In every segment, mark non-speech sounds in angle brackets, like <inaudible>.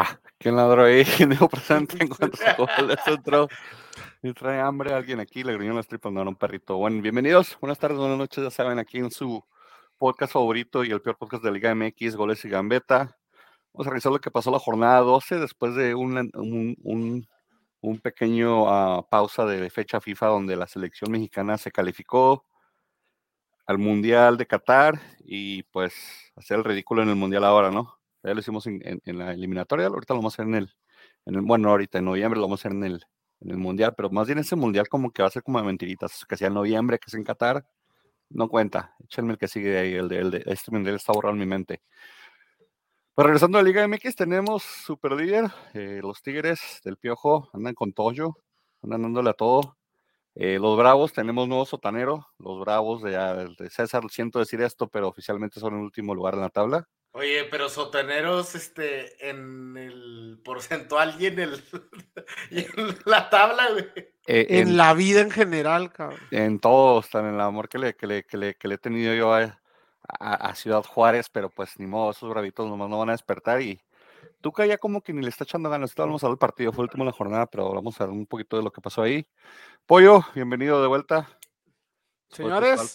Ah, ¿quién ladró ahí? ¿Quién dijo presente en cuanto sacó el centro? Y trae hambre alguien aquí, le gruñó las tripas, no era un perrito. Bueno, bienvenidos, buenas tardes, buenas noches, ya saben, aquí en su podcast favorito y el peor podcast de Liga MX, Goles y Gambeta. Vamos a revisar lo que pasó la jornada 12 después de un, un, un, un pequeño uh, pausa de fecha FIFA donde la selección mexicana se calificó al Mundial de Qatar y pues hacer el ridículo en el Mundial ahora, ¿no? Ya lo hicimos en, la eliminatoria, ahorita lo vamos a hacer en el, en el, bueno, ahorita en noviembre lo vamos a hacer en el, en el Mundial, pero más bien ese Mundial como que va a ser como de mentiritas, que sea en noviembre, que es en Qatar, no cuenta, échenme el que sigue ahí, el de, el de este Mundial está borrado en mi mente. Pero regresando a la Liga MX, tenemos Super Líder, eh, los Tigres del Piojo andan con Toyo, andan dándole a todo. Eh, los Bravos, tenemos nuevo sotanero, los Bravos de, de, César, siento decir esto, pero oficialmente son en último lugar en la tabla. Oye, pero sotaneros este, en el porcentual y en, el, <laughs> y en la tabla, güey. Eh, en, en, la vida en general, cabrón. En todo, están en el amor que le, que le, que le, que le he tenido yo a, a, a, Ciudad Juárez, pero pues ni modo, esos bravitos nomás no van a despertar y Tuca ya como que ni le está echando ganas. Vamos a ver el partido, fue el último de la jornada, pero vamos a ver un poquito de lo que pasó ahí. Pollo, bienvenido de vuelta. Señores,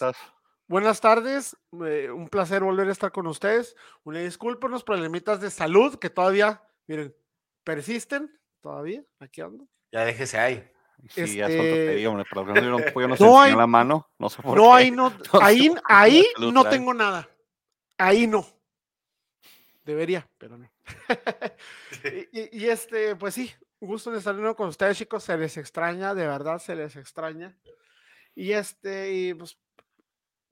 buenas tardes. Eh, un placer volver a estar con ustedes. Una disculpa, unos problemitas de salud que todavía, miren, persisten. Todavía, aquí ando. Ya déjese ahí. Sí, este... ya te digo, no, no, <laughs> no hay, la mano. No, sé por no qué. hay, no, <laughs> ahí, ahí no tengo nada. Ahí no. Debería, pero no. <laughs> y, y, y, este, pues sí, un gusto de estar con ustedes, chicos. Se les extraña, de verdad se les extraña. Y este, y pues,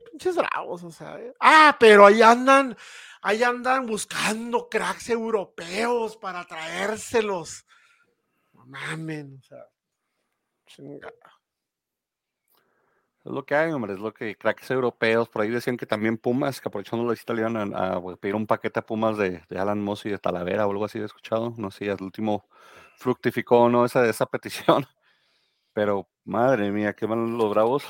pinches bravos, o sea. ¿eh? Ah, pero ahí andan, ahí andan buscando cracks europeos para traérselos. No mamen, o sea. Chingada. Es lo que hay, hombre, es lo que cracks europeos, por ahí decían que también Pumas, que aprovechando la visita le iban a, pedir un paquete a Pumas de, Alan Moss y de Talavera o algo así, he escuchado, no sé, el último fructificó no esa, esa <laughs> petición, pero madre mía, qué mal los bravos.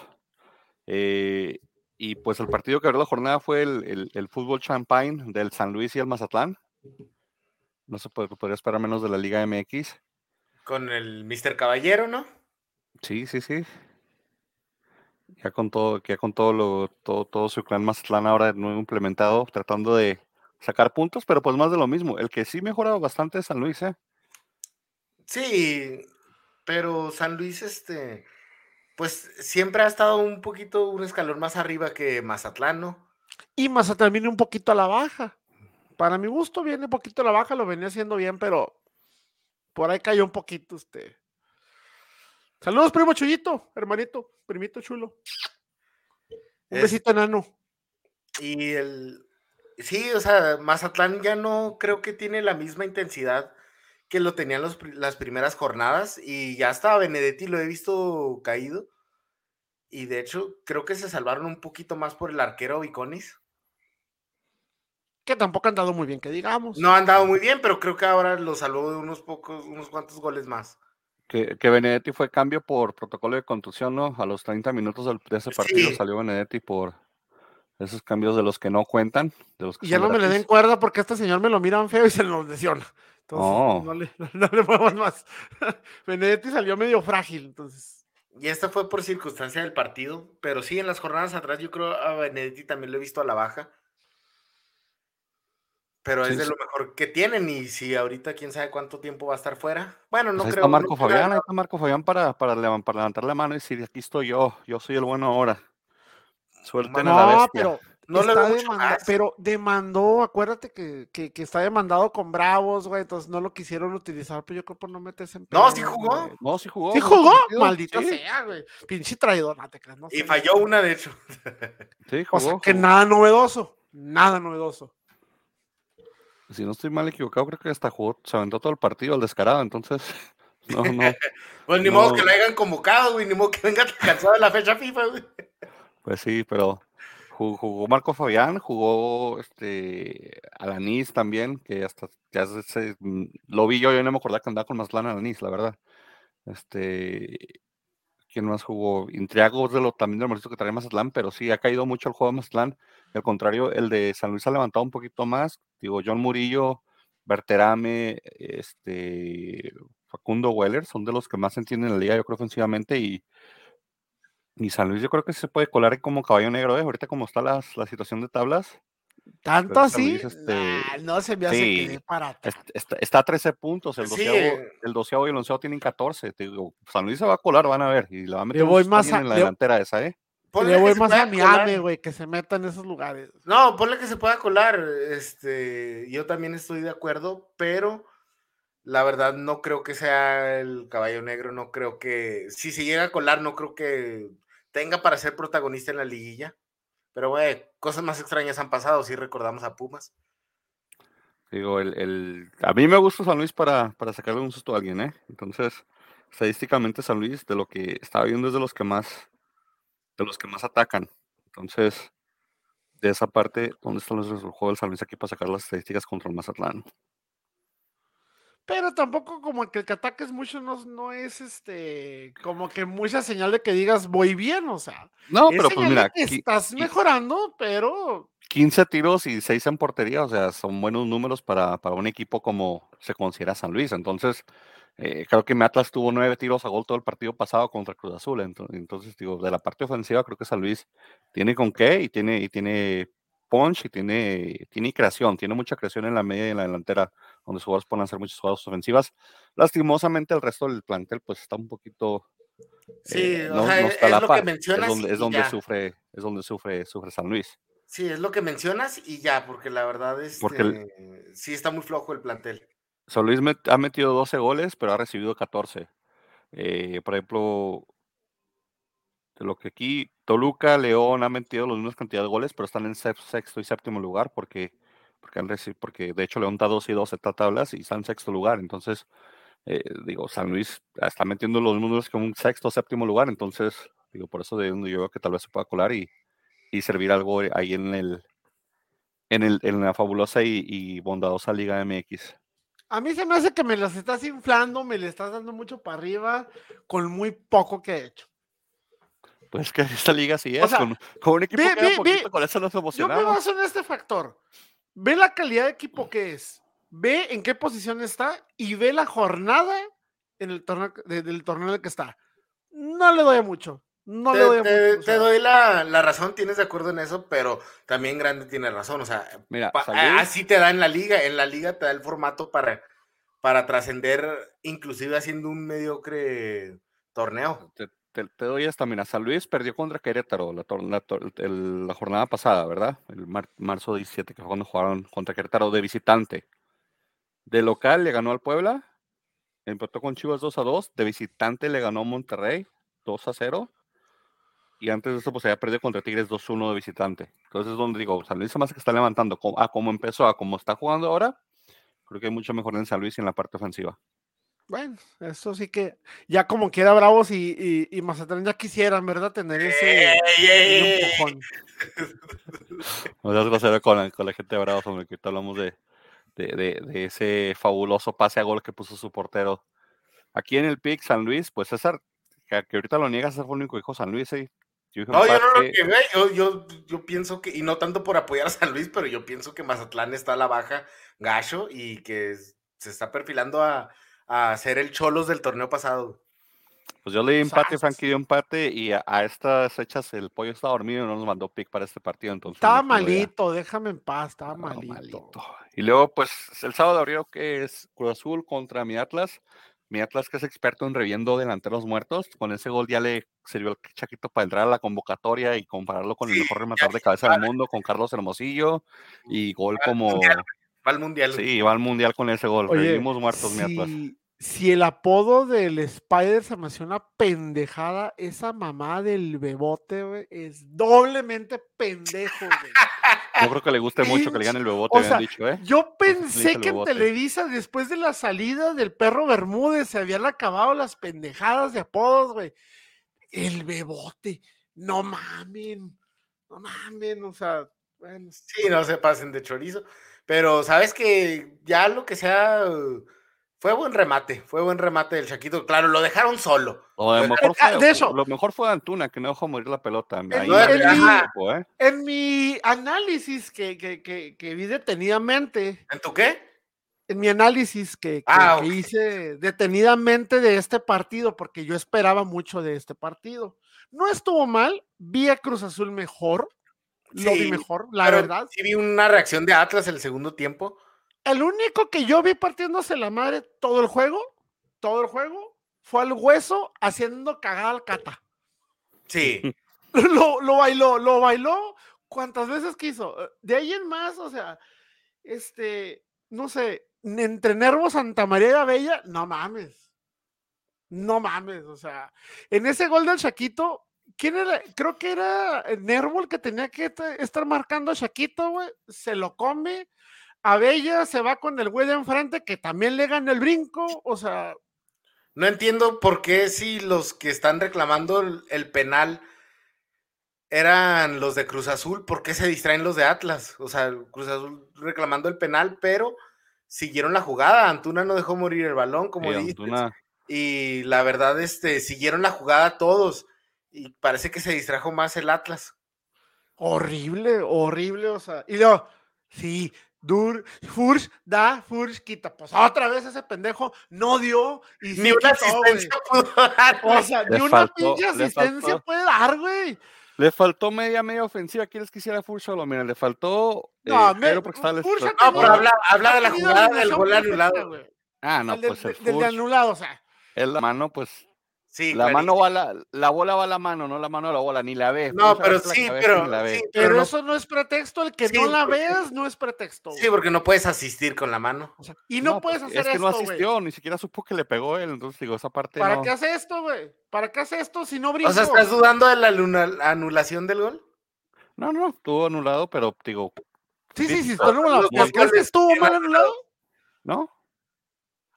Eh, y pues el partido que abrió la jornada fue el, el, el, fútbol champagne del San Luis y el Mazatlán. No se puede, podría esperar menos de la Liga MX. Con el Mr. Caballero, ¿no? Sí, sí, sí ya con todo, ya con todo lo, todo, todo su clan Mazatlán ahora nuevo implementado, tratando de sacar puntos, pero pues más de lo mismo. El que sí mejorado bastante es San Luis, ¿eh? Sí, pero San Luis, este, pues siempre ha estado un poquito, un escalón más arriba que Mazatlán, ¿no? Y Mazatlán viene un poquito a la baja. Para mi gusto viene un poquito a la baja, lo venía haciendo bien, pero por ahí cayó un poquito este. Saludos, primo Chuyito, hermanito, primito chulo. Un es, besito enano. Y el. Sí, o sea, Mazatlán ya no creo que tiene la misma intensidad que lo tenían los, las primeras jornadas. Y ya estaba Benedetti, lo he visto caído. Y de hecho, creo que se salvaron un poquito más por el arquero Viconis. Que tampoco han dado muy bien, que digamos. No han dado muy bien, pero creo que ahora lo salvó de unos pocos, unos cuantos goles más. Que, que, Benedetti fue cambio por protocolo de contusión, ¿no? A los 30 minutos del, de ese partido sí. salió Benedetti por esos cambios de los que no cuentan. De los que y ya no gratis. me le den cuerda porque este señor me lo miran feo y se lo lesiona. Entonces, oh. no, le, <laughs> no le podemos más. <laughs> Benedetti salió medio frágil, entonces. Y esta fue por circunstancia del partido, pero sí, en las jornadas atrás yo creo a Benedetti también lo he visto a la baja. Pero sí, es de sí. lo mejor que tienen y si ahorita quién sabe cuánto tiempo va a estar fuera. Bueno, no pues creo. Está Marco no Fabián, ahí está Marco Fabián para, para, para, levantar la mano y decir, aquí estoy yo, yo soy el bueno ahora. Suelten no, a la bestia. pero no está demanda, pero demandó, acuérdate que, que, que, está demandado con Bravos, güey, entonces no lo quisieron utilizar, pero yo creo por no meterse en No, sí jugó. No, sí jugó. Sí jugó, maldito sí. sea, güey. Pinche traidor, no te creas. No y sé. falló una, de hecho. sí, jugó. O sea, que nada novedoso, nada novedoso si no estoy mal equivocado, creo que hasta jugó, se aventó todo el partido al descarado, entonces. <laughs> No, no. <laughs> pues ni no. modo que lo hayan convocado, güey, ni modo que venga cansado de la fecha FIFA, güey. Pues sí, pero jugó, Marco Fabián, jugó este Alanis también, que hasta ya se, lo vi yo, yo no me acordaba que andaba con Mazatlán Alanis, la verdad. Este, ¿quién más jugó? Intriago de lo también del que trae Mazatlán, pero sí, ha caído mucho el juego de Mazatlán. Al contrario, el de San Luis ha levantado un poquito más. Digo, John Murillo Berterame, este, Facundo Weller, son de los que más entienden en la liga, yo creo, ofensivamente, y, y San Luis yo creo que se puede colar como caballo negro, ¿eh? ahorita como está la, la situación de tablas. ¿Tanto así? Este, no se me hace que para está, está, a 13 puntos, el doceavo, eh. el doceavo y el onceavo tienen 14. Te digo, San Luis se va a colar, van a ver, y le va a meter voy más en la delantera esa, ¿eh? le voy más a Miami, güey, que se meta en esos lugares. No, ponle que se pueda colar. Este, yo también estoy de acuerdo, pero la verdad no creo que sea el caballo negro. No creo que, si se llega a colar, no creo que tenga para ser protagonista en la liguilla. Pero, güey, cosas más extrañas han pasado, si recordamos a Pumas. Digo, el, a mí me gusta San Luis para, para sacarle un susto a alguien, ¿eh? Entonces, estadísticamente San Luis, de lo que estaba viendo, es de los que más de los que más atacan. Entonces, de esa parte, ¿dónde están los juegos del San Luis aquí para sacar las estadísticas contra el Mazatlán? Pero tampoco como que el que ataques mucho no, no, es este como que mucha señal de que digas voy bien, o sea. No, pero pues mira. Estás mejorando, pero. 15 tiros y 6 en portería, o sea, son buenos números para, para un equipo como se considera San Luis. Entonces, eh, creo que Atlas tuvo nueve tiros a gol todo el partido pasado contra Cruz Azul. Entonces, digo, de la parte ofensiva, creo que San Luis tiene con qué y tiene, y tiene punch y tiene, tiene creación, tiene mucha creación en la media y en la delantera, donde sus jugadores pueden hacer muchas jugadas ofensivas. Lastimosamente, el resto del plantel, pues está un poquito. Sí, eh, o sea, es, lo que mencionas. Es donde, sufre, es donde sufre, sufre San Luis. Sí, es lo que mencionas y ya, porque la verdad es que sí está muy flojo el plantel. San Luis ha metido 12 goles, pero ha recibido 14. Eh, por ejemplo, de lo que aquí Toluca, León han metido la misma cantidad de goles, pero están en sexto y séptimo lugar porque, porque, han porque de hecho León está 2 y 2 está tablas y está en sexto lugar. Entonces, eh, digo, San Luis está metiendo los números como un sexto o séptimo lugar. Entonces, digo, por eso de donde yo veo que tal vez se pueda colar y, y servir algo ahí en el en, el, en la fabulosa y, y bondadosa Liga MX. A mí se me hace que me las estás inflando, me le estás dando mucho para arriba con muy poco que he hecho. Pues que esta liga sí es, con, un equipo que ve, poquito, con eso no se emociona. Yo me baso en este factor. Ve la calidad de equipo que es, ve en qué posición está y ve la jornada en el torneo, del torneo en el que está. No le doy mucho. No te, le doy te, te doy la, la, razón, tienes de acuerdo en eso, pero también Grande tiene razón. O sea, Mira, así te da en la liga. En la liga te da el formato para, para trascender, inclusive haciendo un mediocre torneo. Te, te, doy esta, mira, San Luis perdió contra Querétaro la, jornada pasada, ¿verdad? El marzo 17, que fue cuando jugaron contra Querétaro de visitante. De local le ganó al Puebla, empató con Chivas 2 a 2, de visitante le ganó Monterrey 2 a 0 y antes de eso pues había perdido contra Tigres 2-1 de visitante. Entonces es donde digo, San Luis más que está levantando a cómo empezó, a cómo está jugando ahora, creo que hay mucho mejor en San Luis y en la parte ofensiva. Bueno, eso sí que ya como quiera Bravos y, y, Mazatlán ya quisieran, ¿verdad? Tener ese, empujón. <laughs> No seas grosero con, con, la gente de Bravos, hombre, que hablamos de, de, de, de, ese fabuloso pase a gol que puso su portero. Aquí en el PIC San Luis, pues César, que, que ahorita lo niegas, fue el único hijo San Luis, ¿eh? no, yo no lo que yo, yo, pienso que, y no tanto por apoyar a San Luis, pero yo pienso que Mazatlán está a la baja gacho y que se está perfilando a, a ser el cholos del torneo pasado. Pues yo le di empate, Frankie dio empate y a, estas fechas el pollo está dormido y no nos mandó pick para este partido. Entonces estaba malito, déjame en paz, estaba malito. Y luego, pues el sábado abrió que es Cruz Azul contra mi Atlas. Mi Atlas, que es experto en reviendo delanteros muertos, con ese gol ya le sirvió el Chaquito para entrar a la convocatoria y compararlo con el mejor rematador de cabeza del mundo, con Carlos Hermosillo, y gol como. va al mundial. Sí, va al mundial con ese gol. Revivimos muertos, mi Atlas. Si el apodo del Spider se me hace una pendejada, esa mamá del bebote, es doblemente pendejo, güey. No creo que le guste mucho que le gane el bebote, o dicho, ¿eh? Yo pensé que en Televisa, después de la salida del perro Bermúdez, se habían acabado las pendejadas de apodos, güey. El bebote, no mamen, no mamen, o sea, bueno. Sí, no se pasen de chorizo, pero sabes que ya lo que sea. Fue buen remate, fue buen remate del Chaquito. Claro, lo dejaron solo. lo, mejor fue, de eso, lo mejor fue Antuna, que no dejó morir la pelota. En, mi, ¿eh? en mi, análisis que, que, que, vi detenidamente. ¿En tu qué? en mi análisis que, Ah, hice detenidamente de este partido, porque yo esperaba mucho de este partido. No estuvo mal, vi a Cruz Azul mejor, lo vi Sí, mejor, la verdad. Sí vi una reacción de Atlas el segundo tiempo. El único que yo vi partiéndose la madre todo el juego, todo el juego, fue al hueso haciendo cagar al cata. Sí. <laughs> Lo, lo bailó, lo bailó cuantas veces quiso. De ahí en más, o sea, este, no sé, entre Nervo, Santa María y Abella, no mames. No mames, o sea, en ese gol del Chaquito, ¿quién era? Creo que era Nervo el que tenía que estar marcando a Chaquito, güey. Se lo come. Abella se va con el güey de enfrente que también le gana el brinco, o sea, No entiendo por qué si los que están reclamando el, el penal eran los de Cruz Azul, ¿por qué se distraen los de Atlas? O sea, Cruz Azul reclamando el penal, pero siguieron la jugada. Antuna no dejó morir el balón, como Sí, dices. Antuna- Y la verdad, este, siguieron la jugada todos. Y parece que se distrajo más el Atlas. Horrible, horrible, o sea, y luego, sí, Dur, Furch, da, Furch, quita, pues otra vez ese pendejo no dio y Ni sí una quitó, asistencia <laughs> pudo dar. O sea, Le ni una faltó- pinche asistencia puede dar, güey. Le faltó media, media ofensiva. ¿Quieres que hiciera full solo? Mira, le faltó. No, eh, me- ha lesionado. No, pero habla, habla ha de la jugada del gol anulado. güey. Ah, no, El del- pues el del de Furch. anulado, o sea, Es la mano, pues. Sí, La mano va a la, la bola va a la mano, no la mano a la bola, ni la ve. No, pero sí, pero- ni la ve. sí, pero, pero no- eso no es pretexto, el que Sí, no la veas no es pretexto. Sí, porque no puedes asistir con la mano. O sea, y no, puedes pues, hacer Es que esto, no güey. asistió, ni siquiera supo que le pegó él. Entonces, digo, esa parte ¿Para no. qué hace esto, güey? ¿Para qué hace esto si no brinco? O sea, ¿estás dudando de la luna- anulación del gol? No, no, estuvo anulado, pero digo, Sí, sí, sí, está anulado. los ¿Por qué es que estuvo mal anulado? ¿no?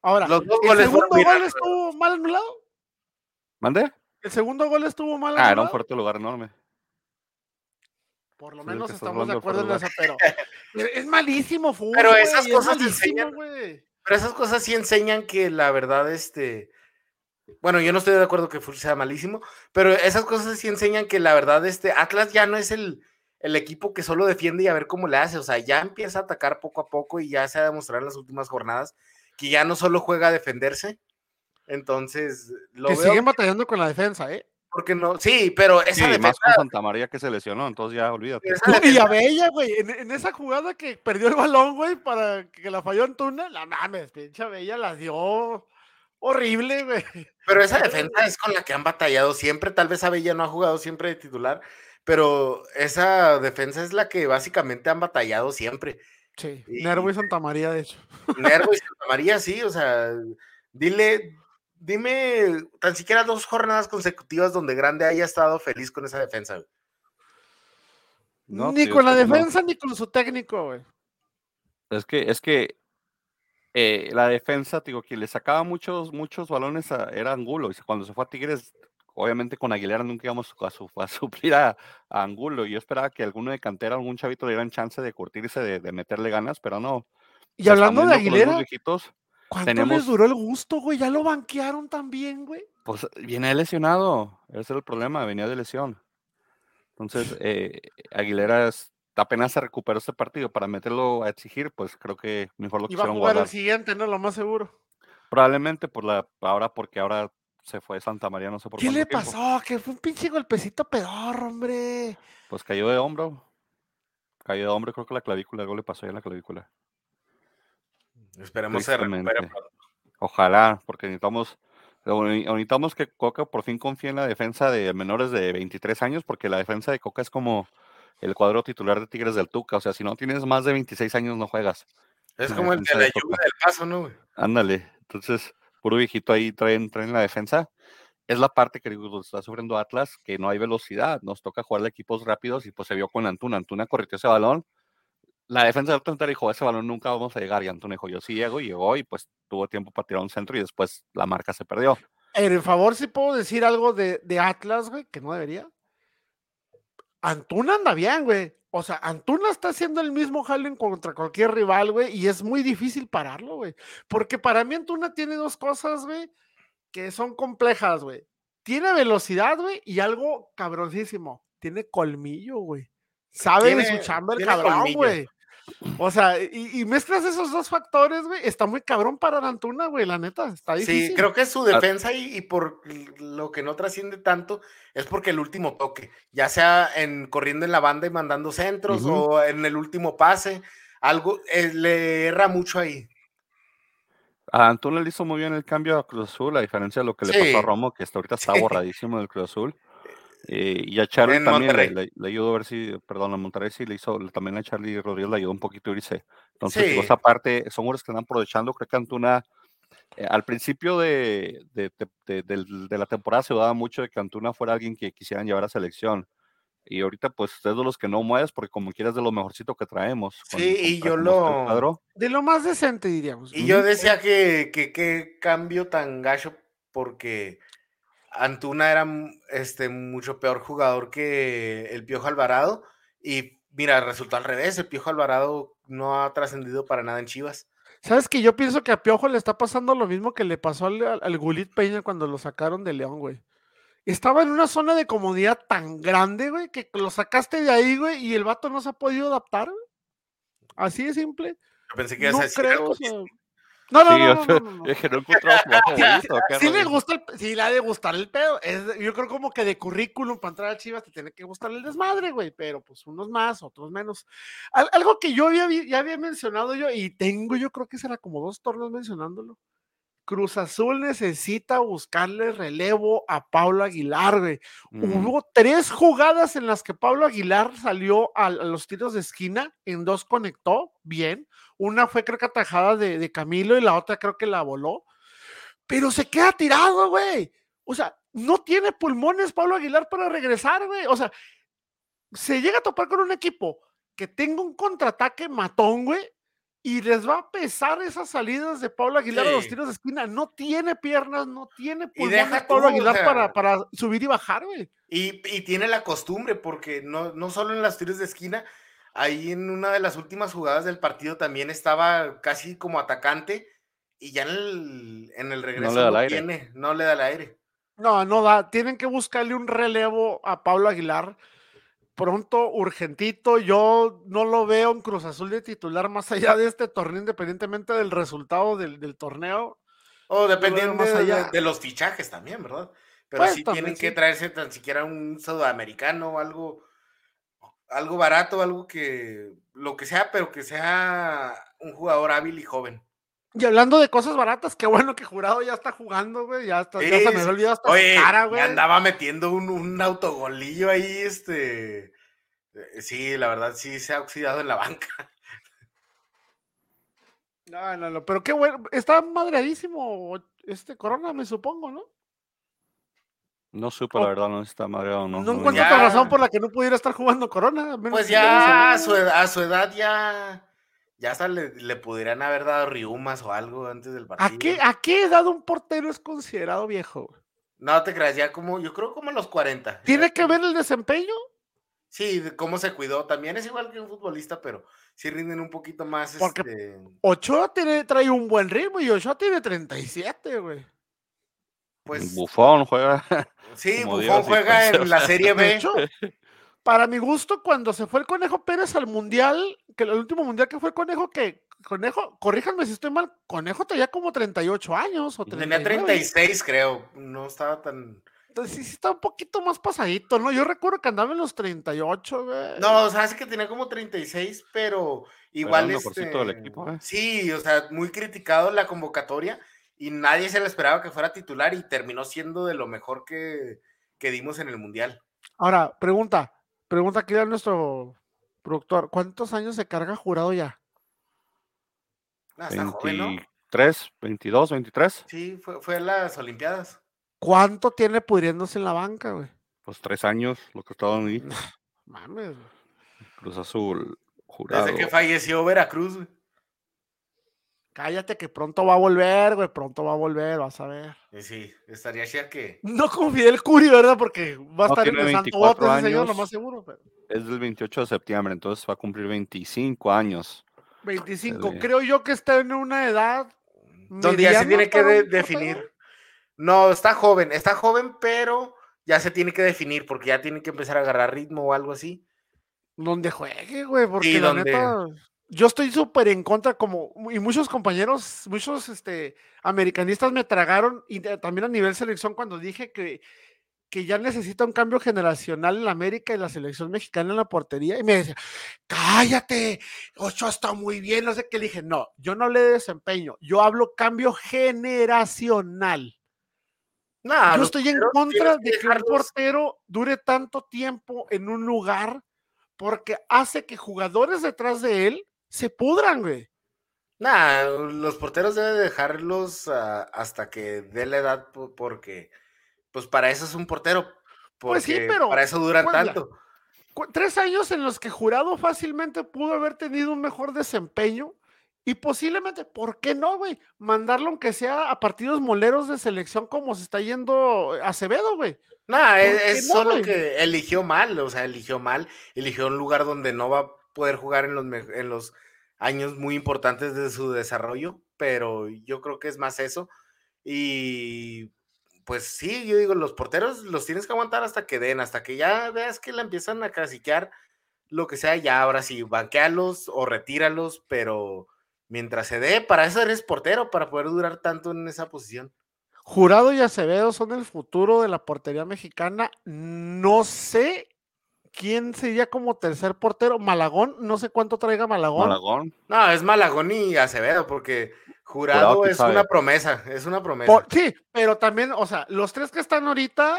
Ahora, ¿el segundo gol estuvo mal anulado? ¿Mandé? ¿El segundo gol estuvo mal Ah, era un fuerte lugar enorme. Por lo Sí, menos estamos de acuerdo en eso, pero es <laughs> es malísimo, fútbol. Pero esas cosas malísimo, enseñan. güey. Pero esas cosas sí enseñan que la verdad, este. Bueno, yo no estoy de acuerdo que Full sea malísimo, pero esas cosas sí enseñan que la verdad, este Atlas ya no es el, el equipo que solo defiende y a ver cómo le hace. O sea, ya empieza a atacar poco a poco y ya se ha demostrado en las últimas jornadas que ya no solo juega a defenderse. Entonces, lo Que veo siguen batallando con la defensa, ¿eh? porque no. Sí, pero esa Sí, más defensa. con Santa María que se lesionó, entonces ya olvídate. y a Bella, güey, en, en esa jugada que perdió el balón, güey, para que la falló en Tuna, la mames, pinche Bella la dio horrible, güey. Pero esa <laughs> defensa es con la que han batallado siempre. Tal vez Abella no ha jugado siempre de titular, pero esa defensa es la que básicamente han batallado siempre. Sí, Y- Nervo y Santa María, de hecho. Nervo y <laughs> Santa María, sí, o sea, dile, dime tan siquiera dos jornadas consecutivas donde Grande haya estado feliz con esa defensa. güey. No, ni tío, con la no. defensa ni con su técnico, güey. Es que, es que eh, la defensa, digo, quien le sacaba muchos, muchos balones a- era Angulo. Y cuando se fue a Tigres, obviamente con Aguilera nunca íbamos a, su- a suplir a, a Angulo. Y yo esperaba que alguno de cantera, algún chavito le dieran chance de curtirse, de, de meterle ganas, pero no. Y hablando de Aguilera, ¿cuánto les duró el gusto, güey? Ya lo banquearon también, güey. pues viene lesionado. Ese es el problema, venía de lesión. Entonces, <laughs> eh, Aguilera apenas se recuperó este partido para meterlo a exigir, pues creo que mejor lo Iba a jugar guardar. el siguiente, ¿no? Lo más seguro. Probablemente por la ahora porque ahora se fue Santa María, no sé por ¿Qué cuánto le tiempo. pasó? Que fue un pinche golpecito pedorro, hombre. Pues cayó de hombro. Cayó de hombro, creo que la clavícula, algo le pasó ahí en la clavícula. Esperemos se recupere pronto. Ojalá, porque necesitamos necesitamos que Coca por fin confíe en la defensa de menores de 23 años, porque la defensa de Coca es como el cuadro titular de Tigres del Tuca. O sea, si no tienes más de 26 años, no juegas. Es La como el de la de lluvia del paso, ¿no? güey? Ándale. Entonces, puro viejito ahí traen, traen la defensa. Es la parte que está sufriendo Atlas, que no hay velocidad. Nos toca jugar de equipos rápidos y pues se vio con Antuna. Antuna corrió ese balón. La defensa de Atlas dijo, ese balón nunca vamos a llegar. Y Antuna dijo, yo sí llego y llegó y pues tuvo tiempo para tirar un centro y después la marca se perdió. En favor, si puedo decir algo de, de Atlas, güey, que no debería. Antuna anda bien, güey. O sea, Antuna está haciendo el mismo jalen contra cualquier rival, güey, y es muy difícil pararlo, güey. Porque para mí Antuna tiene dos cosas, güey, que son complejas, güey. Tiene velocidad, güey, y algo cabroncísimo. Tiene colmillo, güey. Sabe de su chamba el tiene cabrón, güey. O sea, y, mezclas esos dos factores, güey. Está muy cabrón para Antuna, güey, la neta. Está difícil. Sí, creo que su ah. defensa y, por lo que no trasciende tanto es porque el último toque, ya sea en corriendo en la banda y mandando centros o en el último pase, algo eh, le erra mucho ahí. A Antuna le hizo muy bien el cambio a Cruz Azul, a diferencia de lo que le pasó a Romo, que hasta ahorita está <laughs> borradísimo del Cruz Azul. Eh, y a Charlie también le, ayudó a ver si, perdón, a Monterrey sí le hizo, también a Charlie Rodríguez le ayudó un poquito a irse. Entonces, sí. esa parte, son jugadores que están aprovechando. Creo que Antuna, eh, al principio de, de, de, la temporada se daba mucho de que Antuna fuera alguien que quisieran llevar a selección. Y ahorita, pues, es de los que no mueves, porque como quieras de lo mejorcito que traemos. Sí, y yo lo. De lo más decente, diríamos. Y yo decía que, que, que cambio tan gacho, porque Antuna era este, mucho peor jugador que el Piojo Alvarado. Y mira, resultó al revés. El Piojo Alvarado no ha trascendido para nada en Chivas. ¿Sabes que Yo pienso que a Piojo le está pasando lo mismo que le pasó al, al Gulit Peña cuando lo sacaron de León, güey. Estaba en una zona de comodidad tan grande, güey, que lo sacaste de ahí, güey, y el vato no se ha podido adaptar. Así de simple. pensé que no creo, no, no, no, no, no, Es que no Sí, le gusta, el, sí le ha de gustar el pedo. Es, yo creo como que de currículum para entrar a Chivas te tiene que gustar el desmadre, güey, pero pues unos más, otros menos. algo que yo había, ya había mencionado yo y tengo, yo creo que será como dos tornos mencionándolo. Cruz Azul necesita buscarle relevo a Pablo Aguilar, güey. Hubo tres jugadas en las que Pablo Aguilar salió a, los tiros de esquina, en dos conectó bien. Una fue creo que atajada de, de Camilo y la otra creo que la voló. Pero se queda tirado, güey. O sea, no tiene pulmones Pablo Aguilar para regresar, güey. O sea, se llega a topar con un equipo que tenga un contraataque matón, güey, y les va a pesar esas salidas de Pablo Aguilar a los tiros de esquina. No tiene piernas, no tiene pulmones Pablo Aguilar para, para, subir y bajar, güey. Y, y, tiene la costumbre, porque no, no solo en las tiros de esquina, ahí en una de las últimas jugadas del partido también estaba casi como atacante y ya en el, en el regreso no, le tiene, no le da el aire. No, no da. Tienen que buscarle un relevo a Pablo Aguilar pronto, urgentito. Yo no lo veo en Cruz Azul de titular más allá de este torneo, independientemente del resultado del, torneo. O dependiendo más allá. De, los fichajes también, ¿verdad? Pero pues, sí tienen que traerse tan siquiera un sudamericano o algo, algo barato, algo que, lo que sea, pero que sea un jugador hábil y joven. Y hablando de cosas baratas, qué bueno que Jurado ya está jugando, güey. Ya, está, ya se me olvidó hasta Oye, cara, güey. andaba metiendo un, un, autogolillo ahí, este. Eh, sí, la verdad, sí se ha oxidado en la <laughs> banca. No, no, no, pero qué bueno. Está madreadísimo este Corona, me supongo, ¿no? No supe, la verdad, no está madreado, no. No, encuentro otra razón por la que no pudiera estar jugando Corona. Pues ya a su, a su edad ya ya hasta le, le, pudieran haber dado riumas o algo antes del partido. ¿A qué, ¿A qué edad un portero es considerado viejo? No te creas, ya como, yo creo como a los 40. ¿Tiene que ver el desempeño? Sí, de cómo se cuidó. También es igual que un futbolista, pero sí rinden un poquito más. Porque este... Ochoa tiene, trae un buen ritmo y Ochoa tiene 37, güey. Pues. Bufón juega. <laughs> Sí, Bufón juega en la Serie <laughs> B para mi gusto, cuando se fue el Conejo Pérez al Mundial, que el último Mundial que fue el Conejo, que Conejo, corríjanme si estoy mal, Conejo tenía como 38 años o Tenía 36, creo, no estaba tan... Entonces sí, sí está un poquito más pasadito, ¿no? Yo recuerdo que andaba en los 38, güey. No, o sea, es que tenía como 36, pero igual este... del equipo, ¿eh? Sí, o sea, muy criticado la convocatoria y nadie se le esperaba que fuera titular y terminó siendo de lo mejor que, que dimos en el Mundial. Ahora, pregunta, Pregunta aquí a nuestro productor, ¿cuántos años se carga jurado ya? Ah, 23, 22, 23. Sí, fue, fue en las Olimpiadas. ¿Cuánto tiene pudriéndose en la banca, güey? Pues tres años, lo que estaba ahí. <laughs> Mames. Cruz Azul, jurado. Desde que falleció Veracruz, güey. Cállate que pronto va a volver, güey, pronto va a volver, vas a ver. Sí, estaría ya que. <laughs> No con Fidel Curi, ¿verdad? Porque va a estar empezando otro años, señor, lo más seguro. Es del 28 de septiembre, entonces va a cumplir 25 años. 25, creo yo que está en una edad. Donde ya se tiene que definir. No, está joven, está joven, pero ya se tiene que definir porque ya tiene que empezar a agarrar ritmo o algo así. Donde juegue, güey, porque la neta yo estoy súper en contra, como, y muchos compañeros, muchos este, americanistas me tragaron, y también a nivel selección, cuando dije que, que ya necesita un cambio generacional en la América y la selección mexicana en la portería, y me decía, cállate, Ocho está muy bien, no sé qué, le dije, no, yo no de desempeño, yo hablo cambio generacional. yo estoy en contra de que un portero dure tanto tiempo en un lugar porque hace que jugadores detrás de él se pudran, güey. Nah, los porteros deben dejarlos ah, hasta que dé la edad, porque, pues para eso es un portero. pues sí, pero. Para eso duran tanto. Tres años en los que Jurado fácilmente pudo haber tenido un mejor desempeño y posiblemente, ¿por qué no, güey? Mandarlo aunque sea a partidos moleros de selección como se está yendo Acevedo, güey. Nah, es, solo que eligió mal, o sea, eligió mal, eligió un lugar donde no va poder jugar en los, en los años muy importantes de su desarrollo, pero yo creo que es más eso. Y pues sí, yo digo, los porteros los tienes que aguantar hasta que den, hasta que ya veas que la empiezan a caciquear, lo que sea, ya ahora sí, banquealos o retíralos, pero mientras se dé, para eso eres portero, para poder durar tanto en esa posición. Jurado y Acevedo son el futuro de la portería mexicana. No sé quién sería como tercer portero. Malagón, no sé cuánto traiga Malagón. Malagón. No, es Malagón y Acevedo, porque Jurado, es una promesa, es una promesa. sí, pero también, o sea, los tres que están ahorita,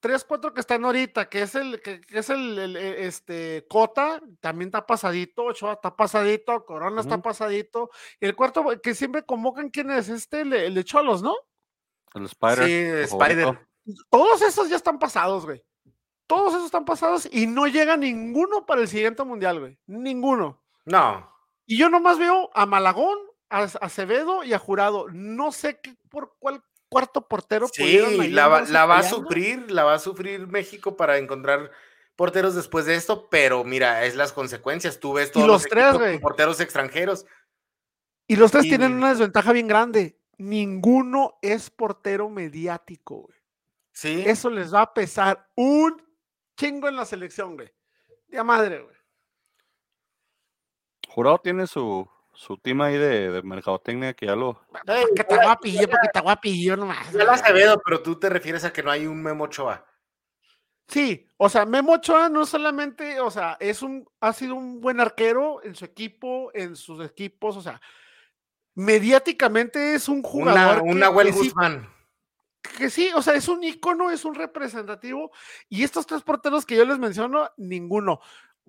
tres, cuatro que están ahorita, que es el, que, es el, este, Cota, también está pasadito, Ochoa está pasadito, Corona está pasadito, y el cuarto que siempre convocan, ¿quién es? Este, el, de Cholos, ¿no? El Spider. Sí, Spider. Todos esos ya están pasados, güey. Todos esos están pasados y no llega ninguno para el siguiente mundial, güey. Ninguno. No. Y yo nomás veo a Malagón, a Acevedo y a Jurado. No sé qué, por cuál cuarto portero. Sí, la, va a sufrir, la va a sufrir México para encontrar porteros después de esto, pero mira, es las consecuencias. Tú ves todos los, tres, porteros extranjeros. Y los tres tienen una desventaja bien grande. Ninguno es portero mediático, güey. Sí. Eso les va a pesar un chingo en la selección, güey. De madre, güey. Jurado tiene su, su team ahí de, de mercadotecnia que ya lo. porque está guapillo, porque está guapillo nomás. Ya la sabido, pero tú te refieres a que no hay un Memo Ochoa. Sí, o sea, Memo Ochoa no solamente, o sea, es un, ha sido un buen arquero en su equipo, en sus equipos, o sea, mediáticamente es un jugador. Una, que, Guzmán que sí, o sea, es un icono, es un representativo. Y estos tres porteros que yo les menciono, ninguno.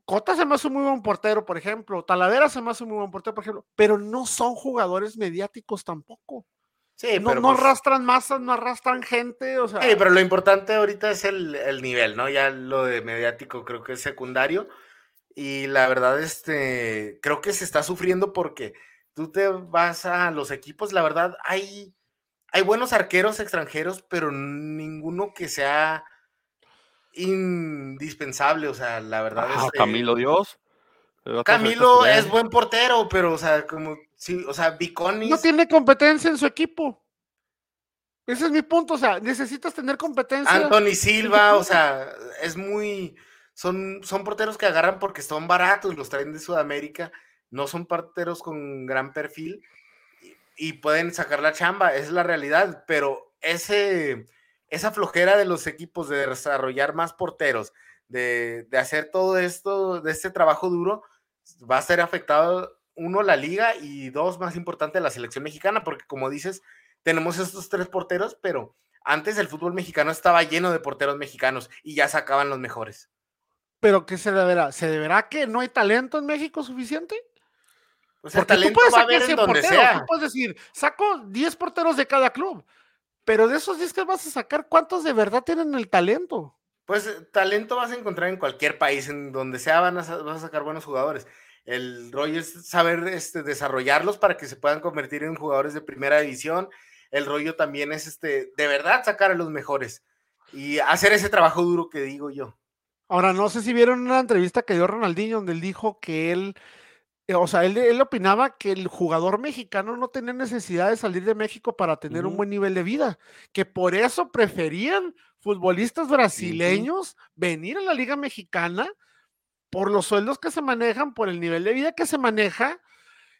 Cota se me hace un muy buen portero, por ejemplo. Talavera se me hace un muy buen portero, por ejemplo. Pero no son jugadores mediáticos tampoco. Sí, no, no pues arrastran masas, no arrastran gente, o sea. Sí, pero lo importante ahorita es el, el, nivel, ¿no? Ya lo de mediático creo que es secundario. Y la verdad, este, creo que se está sufriendo porque tú te vas a los equipos, la verdad, hay hay buenos arqueros extranjeros, pero ninguno que sea indispensable, o sea, la verdad es Camilo Dios. Camilo es buen portero, pero, o sea, como, sí, o sea, Viconis... No tiene competencia en su equipo. Ese es mi punto, o sea, necesitas tener competencia. Anthony Silva, o <laughs> sea, es muy... Son, son porteros que agarran porque son baratos, los traen de Sudamérica, no son porteros con gran perfil y pueden sacar la chamba, es la realidad, pero ese, esa flojera de los equipos de desarrollar más porteros, de, hacer todo esto, de este trabajo duro, va a ser afectado, uno, la liga y dos, más importante, la selección mexicana, porque como dices, tenemos estos tres porteros, pero antes el fútbol mexicano estaba lleno de porteros mexicanos y ya sacaban los mejores. ¿Pero qué se deberá? ¿Se deberá que no hay talento en México suficiente? O sea, Porque talento tú puedes va en donde sea. Tú puedes decir, saco 10 porteros de cada club, pero de esos 10 que vas a sacar, ¿cuántos de verdad tienen el talento? Pues eh, talento vas a encontrar en cualquier país, en donde sea van a, vas a sacar buenos jugadores. El rollo es saber este, desarrollarlos para que se puedan convertir en jugadores de primera división. El rollo también es este, de verdad sacar a los mejores y hacer ese trabajo duro que digo yo. Ahora, no sé si vieron una entrevista que dio Ronaldinho donde él dijo que él o sea, él, opinaba que el jugador mexicano no tenía necesidad de salir de México para tener un buen nivel de vida, que por eso preferían futbolistas brasileños venir a la Liga Mexicana por los sueldos que se manejan, por el nivel de vida que se maneja,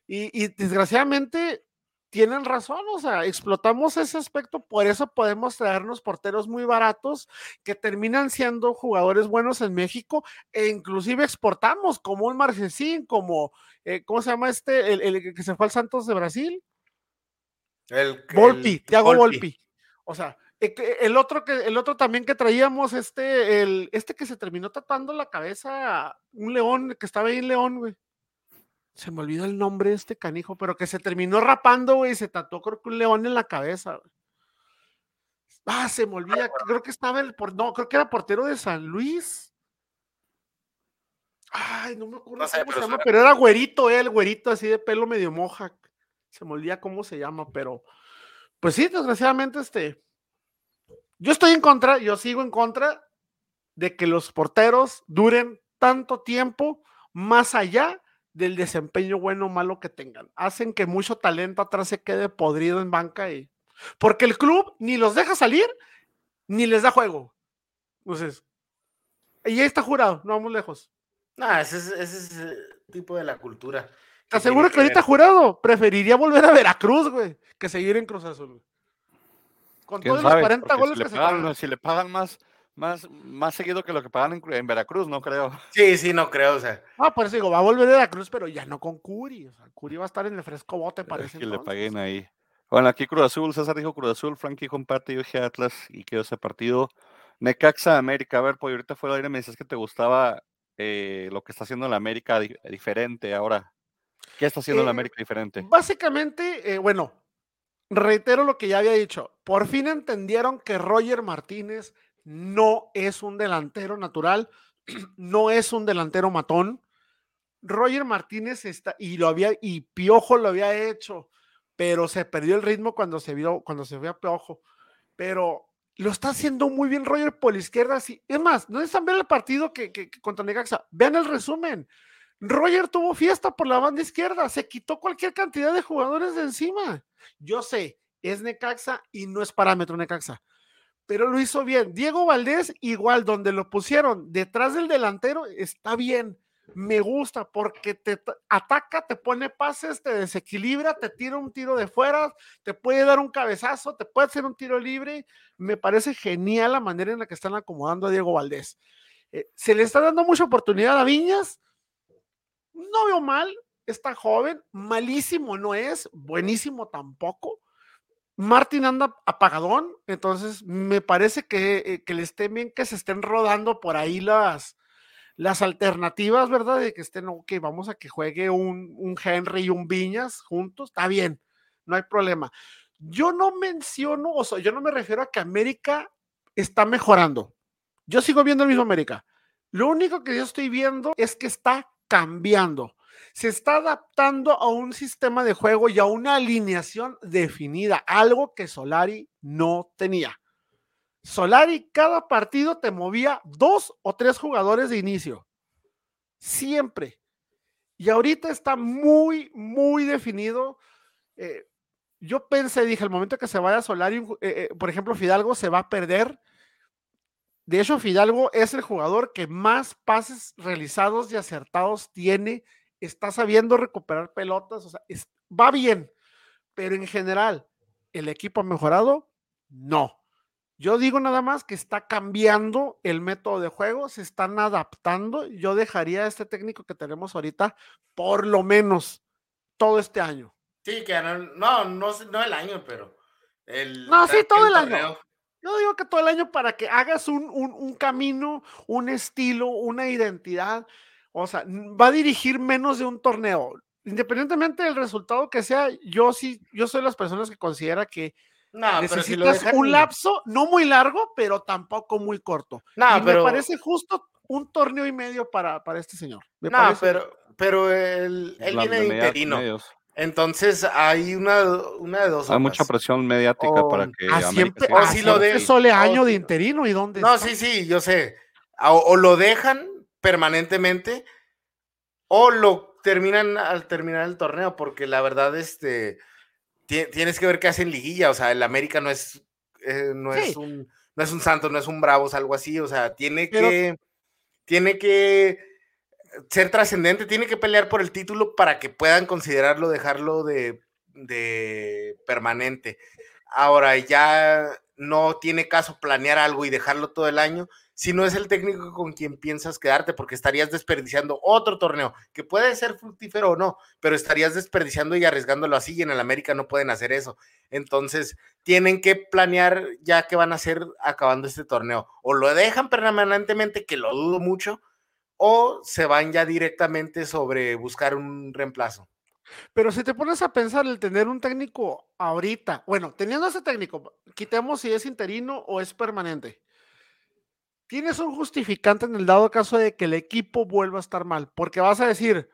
y, desgraciadamente tienen razón, o sea, explotamos ese aspecto, por eso podemos traernos porteros muy baratos que terminan siendo jugadores buenos en México e inclusive exportamos como un Marchesín, como, eh, ¿cómo se llama este? El, que se fue al Santos de Brasil. El, Volpi, Thiago Volpi. O sea, eh, el otro que el otro también que traíamos este el este que se terminó tatuando la cabeza un león que estaba ahí en León, güey se me olvidó el nombre de este canijo, pero que se terminó rapando, güey, y se tatuó creo que un león en la cabeza. Ah, se me olvida, creo que estaba el, por, no, creo que era portero de San Luis. Ay, no me acuerdo cómo se llama, pero era güerito, eh, el güerito así de pelo medio moja. Se me olvida cómo se llama, pero pues sí, desgraciadamente, este, yo estoy en contra, yo sigo en contra de que los porteros duren tanto tiempo más allá del desempeño bueno o malo que tengan. Hacen que mucho talento atrás se quede podrido en banca y. Porque el club ni los deja salir, ni les da juego. Entonces. Y ahí está jurado, no vamos lejos. No, ese es, ese el eh, tipo de la cultura. Te aseguro que, ahorita jurado preferiría volver a Veracruz, güey, que seguir en Cruz Azul. Con todos los 40 goles que se Si le pagan más, más, más seguido que lo que pagan en, Veracruz, no creo. <laughs> Sí, sí, no creo, o sea. Ah, por eso digo, va a volver a Veracruz, pero ya no con Curi. O sea, Curi va a estar en el fresco bote, parece. que le paguen ahí. Bueno, aquí Cruz Azul, César dijo Cruz Azul, Frankie comparte, yo dije Atlas y quedó ese partido. Necaxa América, a ver, pues ahorita fue el aire, me dices que te gustaba eh, lo que está haciendo la América diferente ahora. ¿Qué está haciendo la eh, América diferente? Básicamente, eh, bueno, reitero lo que ya había dicho. Por fin entendieron que Roger Martínez no es un delantero natural, <clears throat> no es un delantero matón. Roger Martínez está, y lo había, y Piojo lo había hecho, pero se perdió el ritmo cuando se vio, cuando se vio a Piojo. Pero lo está haciendo muy bien Roger por la izquierda. Sí. Es más, no están ver el partido que, que, contra Necaxa. Vean el resumen. Roger tuvo fiesta por la banda izquierda, se quitó cualquier cantidad de jugadores de encima. Yo sé, es Necaxa y no es parámetro Necaxa, pero lo hizo bien. Diego Valdés, igual, donde lo pusieron detrás del delantero, está bien. Me gusta porque te ataca, te pone pases, te desequilibra, te tira un tiro de fuera, te puede dar un cabezazo, te puede hacer un tiro libre. Me parece genial la manera en la que están acomodando a Diego Valdés. Eh, se le está dando mucha oportunidad a Viñas. No veo mal, está joven, malísimo no es, buenísimo tampoco Martin anda apagadón, entonces me parece que, eh, que, le estén bien que se estén rodando por ahí las, las alternativas, ¿verdad? De que estén, ok, vamos a que juegue un, un Henry y un Viñas juntos, está bien, no hay problema. Yo no menciono, o sea, yo no me refiero a que América está mejorando. Yo sigo viendo el mismo América. Lo único que yo estoy viendo es que está cambiando se está adaptando a un sistema de juego y a una alineación definida, algo que Solari no tenía. Solari cada partido te movía dos o tres jugadores de inicio. Siempre. Y ahorita está muy, muy definido. Eh, yo pensé, dije, el momento que se vaya Solari, eh, eh, por ejemplo, Fidalgo se va a perder. De hecho, Fidalgo es el jugador que más pases realizados y acertados tiene está sabiendo recuperar pelotas, o sea, va bien, pero en general, ¿el equipo ha mejorado? No. Yo digo nada más que está cambiando el método de juego, se están adaptando. Yo dejaría a este técnico que tenemos ahorita por lo menos todo este año. Sí, que no, no, el año, pero el. No, sí, todo el, año. Yo digo que todo el año para que hagas un, un camino, un estilo, una identidad. O sea, va a dirigir menos de un torneo. Independientemente del resultado que sea, yo sí, yo soy las personas que considera que necesitas un lapso, no muy largo, pero tampoco muy corto. No, pero... me parece justo un torneo y medio para, para este señor. no, pero, pero él, él viene de interino. Entonces hay una, una de dos. Hay mucha presión mediática para que. A siempre, o si lo de sole año de interino y dónde. No, sí, sí, yo sé. o, lo dejan permanentemente o lo terminan al terminar el torneo, porque la verdad, este, tienes que ver qué hacen liguilla, o sea, el América no es, eh, no es un, no es un Santos, no es un Bravos, algo así, o sea, tiene que, tiene que ser trascendente, tiene que pelear por el título para que puedan considerarlo, dejarlo de, de permanente. Ahora ya no tiene caso planear algo y dejarlo todo el año si no es el técnico con quien piensas quedarte, porque estarías desperdiciando otro torneo, que puede ser fructífero o no, pero estarías desperdiciando y arriesgándolo así, y en el América no pueden hacer eso. Entonces, tienen que planear ya qué van a hacer acabando este torneo. O lo dejan permanentemente, que lo dudo mucho, o se van ya directamente sobre buscar un reemplazo. Pero si te pones a pensar el tener un técnico ahorita, bueno, teniendo ese técnico, quitemos si es interino o es permanente tienes un justificante en el dado caso de que el equipo vuelva a estar mal, porque vas a decir,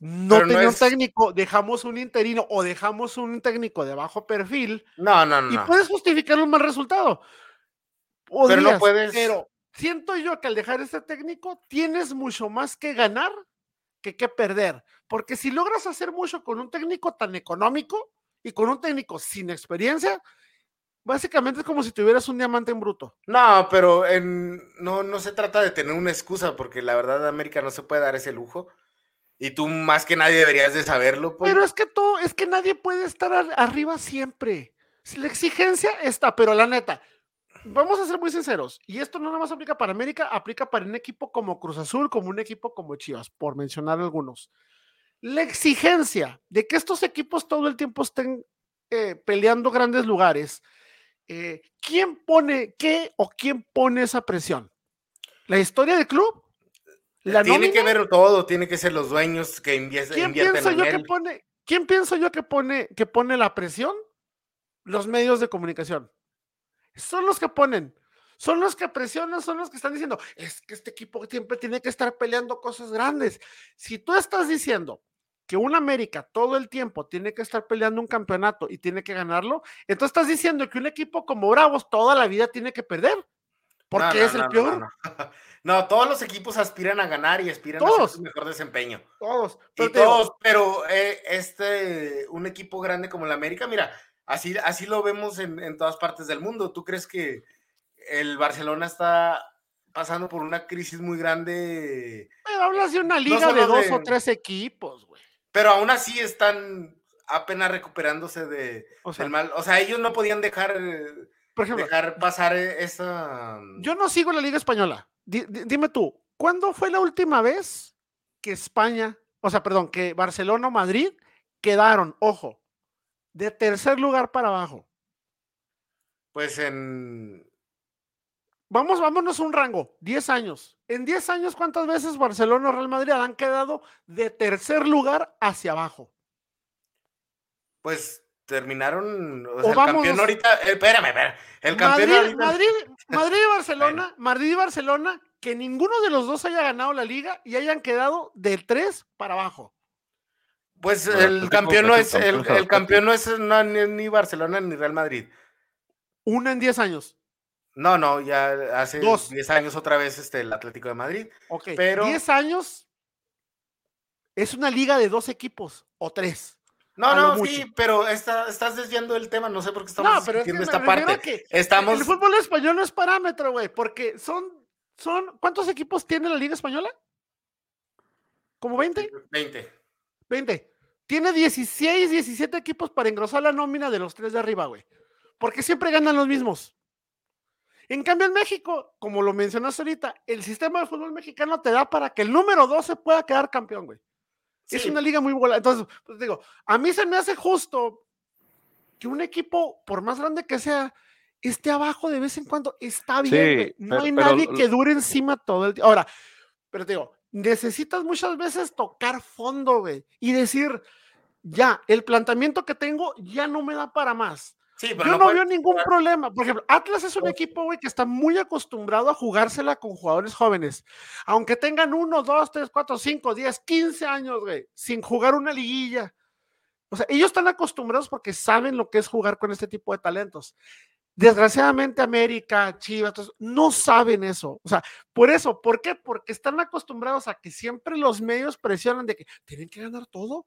no tenía un técnico, dejamos un interino o dejamos un técnico de bajo perfil. No, no, no. Y puedes justificar un mal resultado. pero no puedes. Pero siento yo que al dejar este técnico tienes mucho más que ganar que que perder. Porque si logras hacer mucho con un técnico tan económico y con un técnico sin experiencia, Básicamente es como si tuvieras un diamante en bruto. No, pero en, no, no se trata de tener una excusa, porque la verdad América no se puede dar ese lujo. Y tú más que nadie deberías de saberlo. Pues. Pero es que todo, es que nadie puede estar arriba siempre. La exigencia está, pero la neta, vamos a ser muy sinceros, y esto no nada más aplica para América, aplica para un equipo como Cruz Azul, como un equipo como Chivas, por mencionar algunos. La exigencia de que estos equipos todo el tiempo estén eh, peleando grandes lugares, eh, ¿quién pone qué o quién pone esa presión? ¿La historia del club? ¿La tiene que ver todo, tiene que ser los dueños que invierten, ¿Quién pienso yo que pone, ¿Quién pienso yo que pone, que pone la presión? Los medios de comunicación. Son los que ponen, son los que presionan, son los que están diciendo, es que este equipo siempre tiene que estar peleando cosas grandes. Si tú estás diciendo, que un América todo el tiempo tiene que estar peleando un campeonato y tiene que ganarlo, entonces estás diciendo que un equipo como Bravos toda la vida tiene que perder. Porque es el peor. <laughs> No, todos los equipos aspiran a ganar y aspiran a su mejor desempeño. Todos. Pero todos, pero eh, este, un equipo grande como el América, mira, así, así lo vemos en, en todas partes del mundo. ¿Tú crees que el Barcelona está pasando por una crisis muy grande? Pero hablas de una liga de dos o tres equipos, güey. Pero aún así están apenas recuperándose de, del mal. O sea, ellos no podían dejar, Por ejemplo, dejar pasar esa. Mm, yo no sigo la Liga Española. dime tú, ¿cuándo fue la última vez que España, o sea, perdón, que Barcelona o Madrid quedaron, ojo, de tercer lugar para abajo? Pues en Vamos, vámonos un rango, 10 años. En 10 años, ¿cuántas veces Barcelona o Real Madrid han quedado de tercer lugar hacia abajo? Pues terminaron, o, sea, el campeón ahorita, eh, espérame, espérame, el campeón Madrid, Madrid, Madrid y Barcelona, <laughs> Madrid y Barcelona, que ninguno de los dos haya ganado la liga y hayan quedado de tres para abajo. Pues el campeón no es, el, campeón no es ni Barcelona ni Real Madrid. Una en 10 años. No, no, ya hace 10 años otra vez este, el Atlético de Madrid. Ok, pero 10 años es una liga de dos equipos o tres. No, no, sí, pero estás desviando el tema, no sé por qué estamos no, pero esta parte. Estamos... El fútbol español no es parámetro, güey, porque son, son, ¿cuántos equipos tiene la Liga Española? ¿Como 20? 20. 20. Tiene 16, 17 equipos para engrosar la nómina de los tres de arriba, güey. Porque siempre ganan los mismos. En cambio, en México, como lo mencionaste ahorita, el sistema de fútbol mexicano te da para que el número 12 pueda quedar campeón, güey. Es una liga muy buena. Entonces, pues digo, a mí se me hace justo que un equipo, por más grande que sea, esté abajo de vez en cuando. Está bien, No hay nadie que dure encima todo el tiempo. Ahora, pero te digo, necesitas muchas veces tocar fondo, güey, y decir, ya, el planteamiento que tengo ya no me da para más. Yo no, veo ningún problema. Por ejemplo, Atlas es un equipo, güey, que está muy acostumbrado a jugársela con jugadores jóvenes. Aunque tengan uno, dos, tres, cuatro, cinco, diez, quince años, güey, sin jugar una liguilla. O sea, ellos están acostumbrados porque saben lo que es jugar con este tipo de talentos. Desgraciadamente, América, Chivas, no saben eso. O sea, por eso, ¿por qué? Porque están acostumbrados a que siempre los medios presionan de que tienen que ganar todo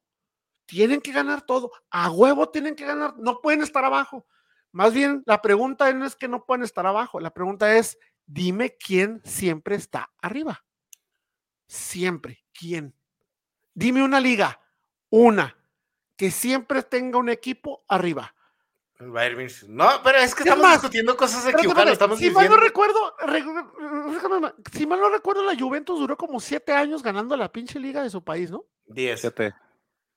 tienen que ganar todo, a huevo tienen que ganar, no pueden estar abajo. Más bien, la pregunta no es que no pueden estar abajo, la pregunta es, dime quién siempre está arriba. Siempre. ¿Quién? Dime una liga, una, que siempre tenga un equipo arriba. No, pero es que estamos discutiendo cosas equivocadas. Si mal no recuerdo, si mal no recuerdo, la Juventus duró como siete años ganando la pinche liga de su país, ¿no? Diez. Siete.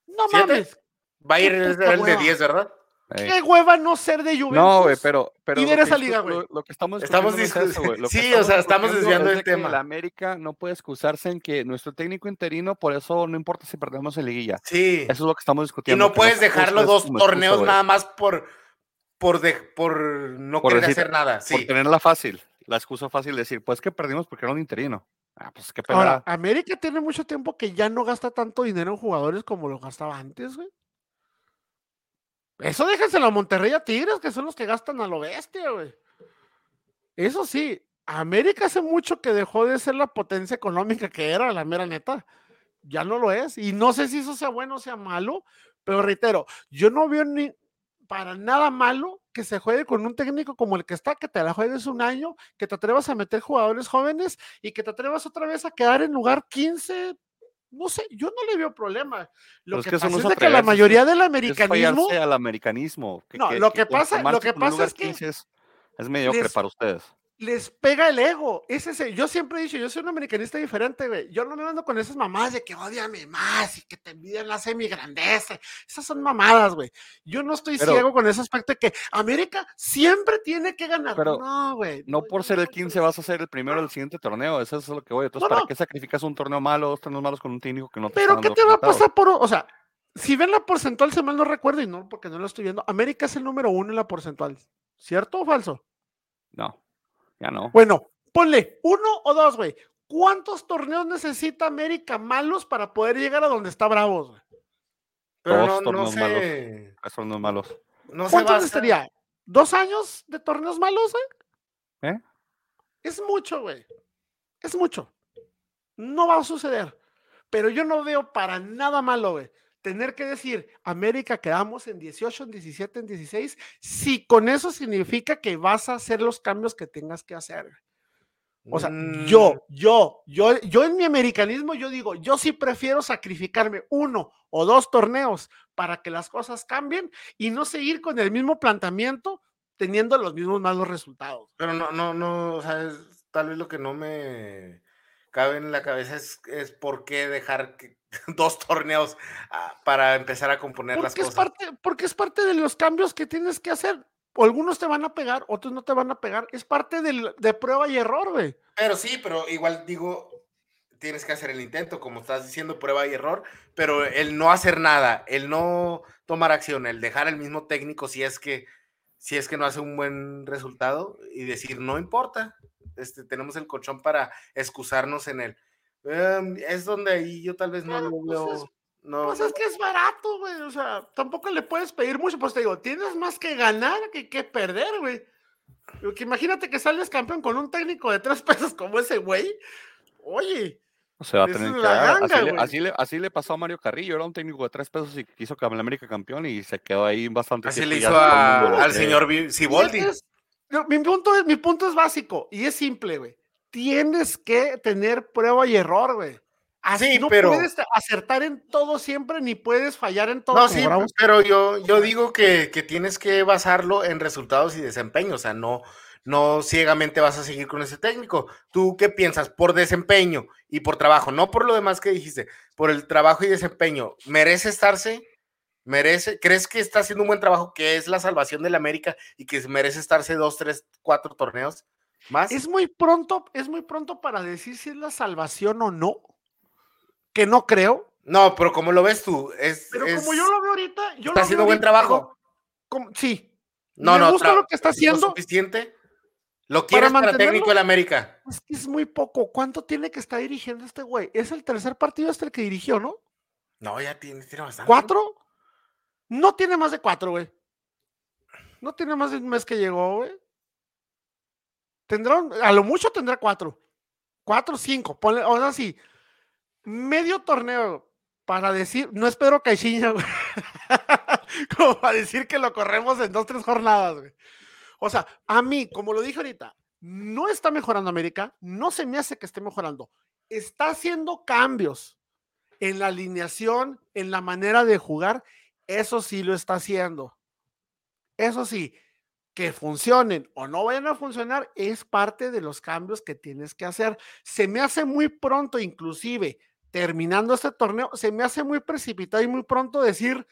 No mames. Bayern es el de diez, ¿verdad? Qué hueva no ser de Juventus. No, güey, pero, pero. Y ver esa liga, güey. Lo, que estamos estamos discutiendo. <laughs> sí, o sea, estamos desviando el tema. La América no puede excusarse en que nuestro técnico interino, por eso no importa si perdemos en liguilla. Sí. Eso es lo que estamos discutiendo. Y no puedes dejarlo dos torneos nada más por, por, de, por no querer hacer nada. Sí. Por tenerla fácil. La excusa fácil de decir, pues que perdimos porque era un interino. Ah, pues qué pena. Ahora, América tiene mucho tiempo que ya no gasta tanto dinero en jugadores como lo gastaba antes, güey. Eso déjenselo a Monterrey a Tigres, que son los que gastan a lo bestia, güey. Eso sí, América hace mucho que dejó de ser la potencia económica que era, la mera neta. Ya no lo es. Y no sé si eso sea bueno o sea malo, pero reitero, yo no veo ni para nada malo que se juegue con un técnico como el que está, que te la juegues un año, que te atrevas a meter jugadores jóvenes y que te atrevas otra vez a quedar en lugar 15, no sé, yo no le veo problema. Lo que, pasa es que la mayoría del americanismo. Es al americanismo. no, lo que, pasa, lo que pasa es que. Es, es mediocre para ustedes les pega el ego. Es yo siempre he dicho, yo soy un americanista diferente, güey. Yo no me mando con esas mamadas de que odiame más y que te envidian la semi grandeza. Esas son mamadas, güey. Yo no estoy ciego con ese aspecto de que América siempre tiene que ganar. Pero no, güey. No, por ser el 15 vas a ser el primero del siguiente torneo. Eso es lo que voy. Entonces, ¿para qué sacrificas un torneo malo, dos torneos malos con un técnico que no te Pero, ¿qué te va a pasar por.? O sea, si ven la porcentual, se mal no recuerdo y no, porque no lo estoy viendo. América es el número uno en la porcentual. ¿Cierto o falso? No. Ya no. Bueno, ponle uno o dos, güey. ¿Cuántos torneos necesita América malos para poder llegar a donde está Bravos, güey? Dos torneos malos. Torneos malos. No ¿Cuántos necesitaría? ¿Dos años de torneos malos, güey? ¿Eh? Es mucho, güey. Es mucho. No va a suceder. Pero yo no veo para nada malo, güey tener que decir, América quedamos en 18, en 17, en 16, si con eso significa que vas a hacer los cambios que tengas que hacer. O sea, yo, mm. yo, yo, yo en mi americanismo, yo digo, yo sí prefiero sacrificarme uno o dos torneos para que las cosas cambien y no seguir con el mismo planteamiento teniendo los mismos malos resultados. Pero no, no, no, o sea, tal vez lo que no me cabe en la cabeza es, es por qué dejar que, <laughs> dos torneos ah, para empezar a componer las cosas. Es parte, porque es parte de los cambios que tienes que hacer. Algunos te van a pegar, otros no te van a pegar. Es parte de prueba y error, güey. Pero sí, pero igual digo, tienes que hacer el intento, como estás diciendo, prueba y error, pero el no hacer nada, el no tomar acción, el dejar el mismo técnico si es que si es que no hace un buen resultado y decir no importa, este, tenemos el colchón para excusarnos en él Em, es donde ahí yo tal vez no lo pues veo. Es, no, pues es que es barato, güey. O sea, tampoco le puedes pedir mucho. Pues te digo, tienes más que ganar que, que perder, güey. Porque imagínate que sales campeón con un técnico de tres <laughs> pesos como ese güey. Oye. O sea, va a tener que así, le, así, le, así, le, pasó a Mario Carrillo, era un técnico de tres pesos y quiso que la América campeón y se quedó ahí bastante Así le hizo al señor Siboldi. mi, punto es, mi punto es básico y es simple, güey tienes que tener prueba y error, güey. Así no puedes acertar en todo siempre, ni puedes fallar en todo. No, sí, pero yo, yo digo que, tienes que basarlo en resultados y desempeño, o sea, no, no ciegamente vas a seguir con ese técnico. ¿Tú qué piensas? Por desempeño y por trabajo, no por lo demás que dijiste, por el trabajo y desempeño, ¿merece estarse? ¿Merece? ¿Crees que está haciendo un buen trabajo, que es la salvación de la América y que merece estarse dos, tres, cuatro torneos? Es muy pronto, es muy pronto para decir si es la salvación o no. Que no creo. No, pero como lo ves tú, es. Pero como yo lo veo ahorita, yo está haciendo buen trabajo. sí. No, Me no, gusta lo que está haciendo. suficiente. Lo quieres para, para técnico la América. Es que es muy poco. ¿Cuánto tiene que estar dirigiendo este güey? Es el tercer partido hasta el que dirigió, ¿no? No, ya tiene, tiene bastante. ¿Cuatro? No tiene más de cuatro, güey. No tiene más de un mes que llegó, güey. Tendrá, a lo mucho tendrá cuatro. Cuatro, cinco. Ponle, o sea, sí. Medio torneo para decir, no es Pedro Caixinha, <laughs> como para decir que lo corremos en dos, tres jornadas, güey. O sea, a mí, como lo dije ahorita, no está mejorando América, no se me hace que esté mejorando. está haciendo cambios en la alineación, en la manera de jugar, eso sí lo está haciendo. Eso sí, que funcionen o no vayan a funcionar es parte de los cambios que tienes que hacer. Se me hace muy pronto, inclusive terminando este torneo, se me hace muy precipitado y muy pronto decir,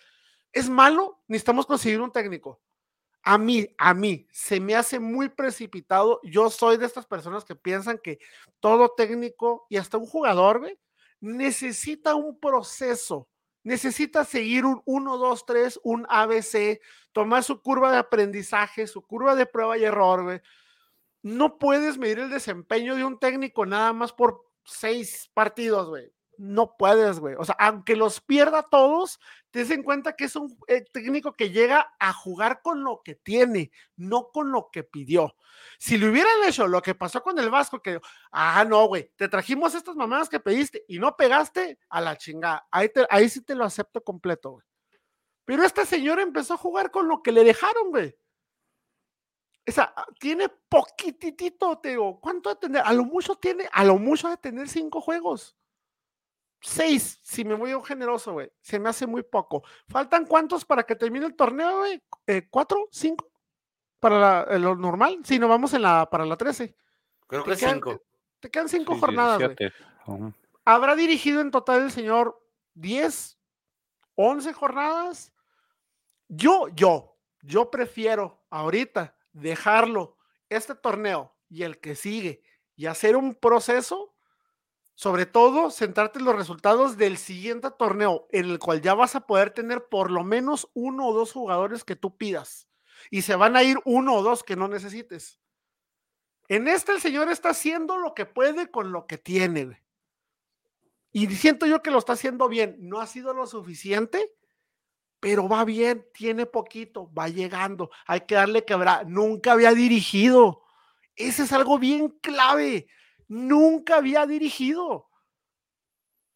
es malo, necesitamos conseguir un técnico. A mí, a mí, se me hace muy precipitado. Yo soy de estas personas que piensan que todo técnico y hasta un jugador, necesita un proceso, necesita seguir un 1, 2, 3, un ABC, tomar su curva de aprendizaje, su curva de prueba y error, No puedes medir el desempeño de un técnico nada más por seis partidos, güey no puedes, güey. O sea, aunque los pierda todos, te des en cuenta que es un eh, técnico que llega a jugar con lo que tiene, no con lo que pidió. Si le hubieran hecho lo que pasó con el Vasco, que, ah, no, güey, te trajimos estas mamadas que pediste y no pegaste a la chingada. Ahí, ahí sí te lo acepto completo, güey. Pero esta señora empezó a jugar con lo que le dejaron, güey. O sea, tiene poquitito, te digo, ¿cuánto de tener? A lo mucho tiene, a lo mucho de tener cinco juegos seis, si me voy a un generoso, güey. Se me hace muy poco. ¿Faltan cuántos para que termine el torneo, güey? Eh, ¿Cuatro? ¿Cinco? ¿Para eh, lo normal? Si no vamos en la, para la 13. Creo que cinco. Te quedan cinco jornadas, güey. ¿Habrá dirigido en total el señor 10, 11 jornadas? Yo, yo, yo prefiero ahorita dejarlo, este torneo y el que sigue, y hacer un proceso sobre todo, centrarte en los resultados del siguiente torneo, en el cual ya vas a poder tener por lo menos uno o dos jugadores que tú pidas. Y se van a ir uno o dos que no necesites. En este el señor está haciendo lo que puede con lo que tiene. Y siento yo que lo está haciendo bien. No ha sido lo suficiente, pero va bien, tiene poquito, va llegando. Hay que darle quebra. Nunca había dirigido. Ese es algo bien clave nunca había dirigido.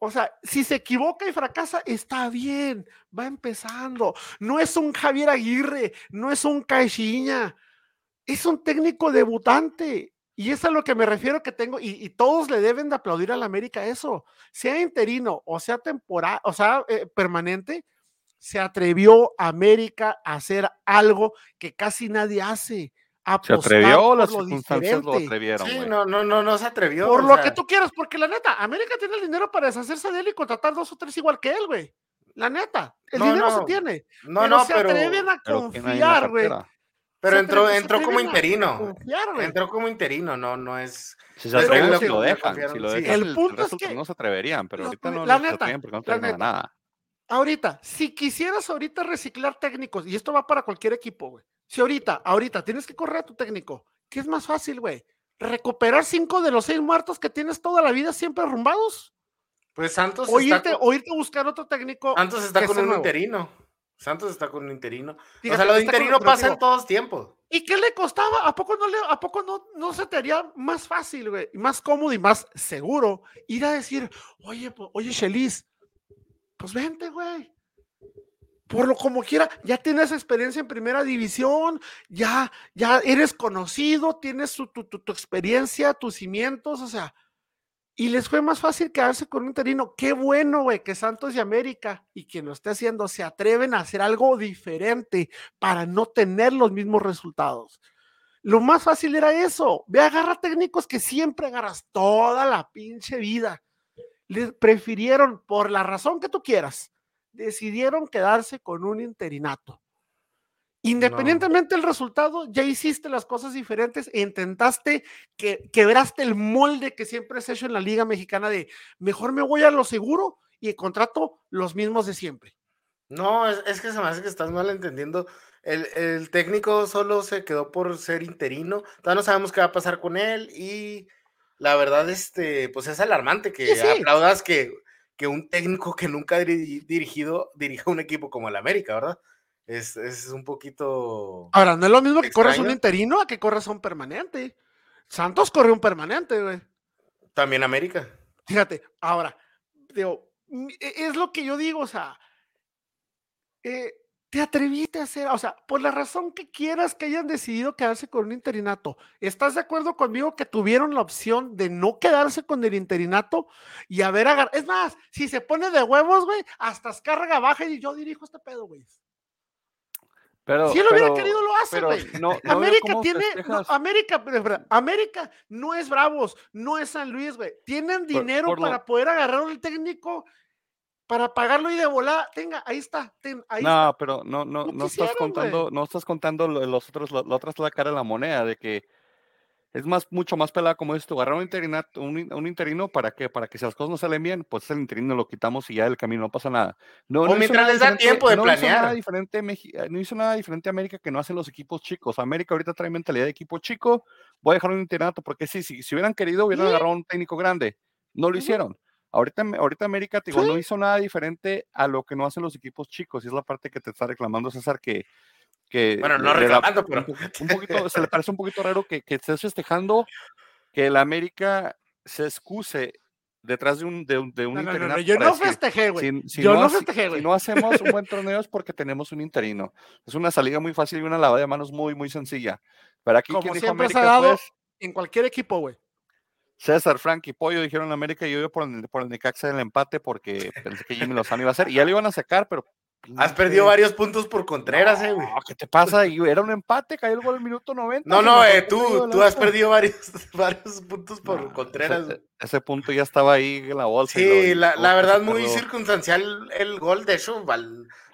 O sea, si se equivoca y fracasa, está bien, va empezando. No es un Javier Aguirre, no es un Caixinha, es un técnico debutante. Y es a lo que me refiero que tengo, y, todos le deben de aplaudir a la América eso, sea interino o sea temporal, o sea eh, permanente, se atrevió América a hacer algo que casi nadie hace se atrevió las circunstancias lo atrevieron. Sí, no, no, no, no se atrevió. Por lo que tú quieras, porque la neta, América tiene el dinero para deshacerse de él y contratar dos o tres igual que él, güey. La neta, el dinero se tiene. No, pero no, se atreven a confiar, güey. Pero entró, entró como interino. entró como interino, no, no es. Si se atreven, si lo dejan. Si lo dejan, el, punto es que no se atreverían, pero ahorita no la neta, porque no tienen nada. Ahorita, si quisieras ahorita reciclar técnicos, y esto va para cualquier equipo, güey. Si ahorita, ahorita tienes que correr a tu técnico, ¿qué es más fácil, güey? ¿Recuperar cinco de los seis muertos que tienes toda la vida siempre arrumbados? Pues Santos o irte, o irte a buscar otro técnico. Santos está con un interino. Santos está con un interino. o sea, lo de interino pasa en todos tiempos. ¿Y qué le costaba? ¿A poco no le, a poco no, no se te haría más fácil, güey? Más cómodo y más seguro ir a decir, oye, oye, Chelis, pues vente, güey por lo como quiera, ya tienes experiencia en primera división, ya, ya eres conocido, tienes tu, tu, tu, experiencia, tus cimientos, o sea, y les fue más fácil quedarse con un interino. Qué bueno, güey, que Santos y América y quien lo esté haciendo se atreven a hacer algo diferente para no tener los mismos resultados. Lo más fácil era eso. Ve, agarra técnicos que siempre agarras toda la pinche vida. Les prefirieron, por la razón que tú quieras, decidieron quedarse con un interinato. Independientemente del resultado, ya hiciste las cosas diferentes e intentaste que quebraste el molde que siempre has hecho en la Liga Mexicana de mejor me voy a lo seguro y contrato los mismos de siempre. No, es, que se me hace que estás mal entendiendo. El, técnico solo se quedó por ser interino. Todavía no sabemos qué va a pasar con él y la verdad, este, pues es alarmante que aplaudas que que un técnico que nunca ha dirigido dirija un equipo como el América, ¿verdad? Es, un poquito. Ahora, no es lo mismo que corras un interino a que corras un permanente. Santos corrió un permanente, güey. También América. Fíjate, ahora, digo, e, es lo que yo digo, o sea, eh, te atreviste a hacer, o sea, por la razón que quieras que hayan decidido quedarse con un interinato, ¿estás de acuerdo conmigo que tuvieron la opción de no quedarse con el interinato y haber agarrado? Es más, si se pone de huevos, güey, hasta carga baja y yo dirijo este pedo, güey. Pero, si él hubiera querido, lo hace, güey. No, América tiene. América, América no es Bravos, no es San Luis, güey. Tienen dinero para poder agarrar un técnico para pagarlo y de volada, tenga, ahí está. no, pero no, no, no, estás contando, no estás contando los otros, la, otra es la cara de la moneda, de que es más, mucho más pelada como esto, agarrar un, interinato, un, interino para que, para que si las cosas no salen bien, pues el interino lo quitamos y ya el camino no pasa nada. No, o mientras les da tiempo de no planear. Hizo nada diferente, eh, no hizo nada diferente a América que no hacen los equipos chicos. América ahorita trae mentalidad de equipo chico, voy a dejar un interinato porque sí, si, si hubieran querido, hubieran agarrado un técnico grande. No lo hicieron. Ahorita, ahorita América digo, no hizo nada diferente a lo que no hacen los equipos chicos. Y es la parte que te está reclamando César, que. que bueno, no reclamando, pero. <laughs> Un, poquito, se le parece un poquito raro que, que estés festejando que el América se excuse detrás de un, de un, de un interino. yo no festejé, güey. yo no, festejé, güey. Si, no hacemos un buen torneo es porque <laughs> tenemos un interino. Es una salida muy fácil y una lavada de manos muy, muy sencilla. Pero aquí, Como siempre América, se ha dado pues, en cualquier equipo, güey. César, Frank y Pollo dijeron América y yo iba por el, por el Necaxa del empate porque pensé que Jimmy Lozano iba a hacer y ya lo iban a sacar, pero Has perdido varios puntos por Contreras, eh, güey. ¿Qué te pasa? Era un empate, cayó el gol el minuto 90. No, no, eh, tú, tú has perdido varios, <laughs> varios puntos por Contreras. Ese, punto ya estaba ahí en la bolsa. Sí, la, la, verdad, muy circunstancial el gol. De hecho,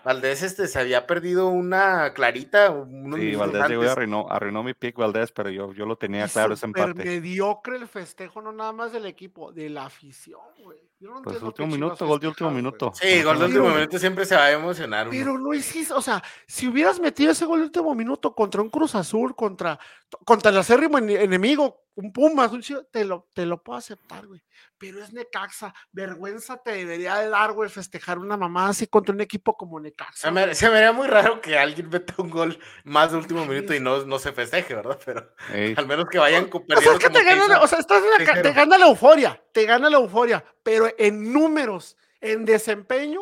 Valdés este, se había perdido una clarita. Sí, Valdés llegó y arruinó, arruinó, mi pick Valdés, pero yo, yo lo tenía claro ese empate. mediocre el festejo, no nada más del equipo, de la afición, güey. No pues último minuto, gol de último minuto. Sí, gol de último minuto siempre se va a emocionar. Pero no hiciste, o sea, si hubieras metido ese gol de último minuto contra un Cruz Azul, contra, contra el acérrimo enemigo, un Pumas, un te lo, te lo puedo aceptar, güey. Pero es Necaxa, vergüenza te debería de dar, güey, festejar una mamá así contra un equipo como Necaxa. Se me, se me haría muy raro que alguien meta un gol más de último minuto y no, no se festeje, ¿verdad? Pero al menos que vayan perdiendo. O sea, es que te, gana, o sea estás te gana la euforia, te gana la euforia, pero en números, en desempeño,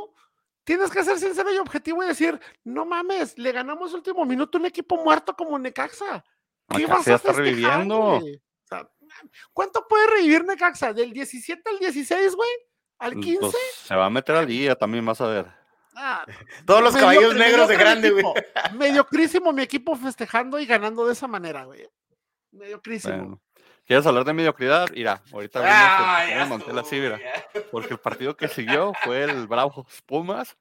tienes que ser sincero y objetivo y decir, no mames, le ganamos último minuto un equipo muerto como Necaxa. ¿Qué vas a está reviviendo. ¿Cuánto puede revivir Necaxa? ¿Del 17 al 16, güey? ¿Al 15? Pues, se va a meter al día también, vas a ver. Ah, <laughs> Todos los caballos negros de grande, güey. Mediocrísimo mi equipo festejando y ganando de esa manera, güey. Mediocrísimo. ¿Quieres hablar de mediocridad? Mira, ahorita ah, mira. <laughs> Porque el partido que siguió fue el Bravo Pumas.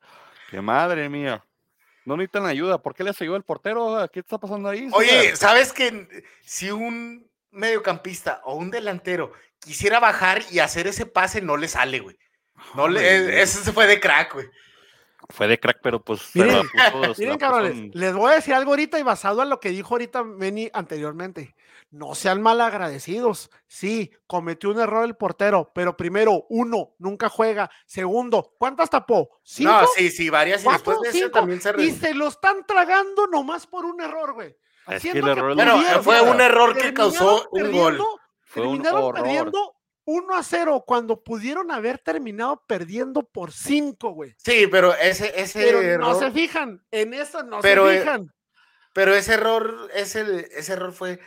Que madre mía. No necesitan ayuda. ¿Por qué le siguió el portero? ¿Qué está pasando ahí? Oye, ¿sabes que si un mediocampista o un delantero quisiera bajar y hacer ese pase, no le sale, güey. No le, ese se fue de crack, güey. Fue de crack, pero pues. Miren, <laughs> miren cabrones, les voy a decir algo ahorita y basado en lo que dijo ahorita Benny anteriormente. No sean mal agradecidos. Sí, cometió un error el portero, pero primero, uno, nunca juega. Segundo, ¿cuántas tapó? ¿Cinco? No, sí, sí, varias. Y después de eso también se Y se lo están tragando nomás por un error, güey. Es que el error pero fue un error que causó un gol. Fue terminaron perdiendo 1 a 0 cuando pudieron haber terminado perdiendo por 5, güey. Sí, pero ese, ese error... no se fijan, en eso no se eh, fijan. pero ese error, ese, ese error fue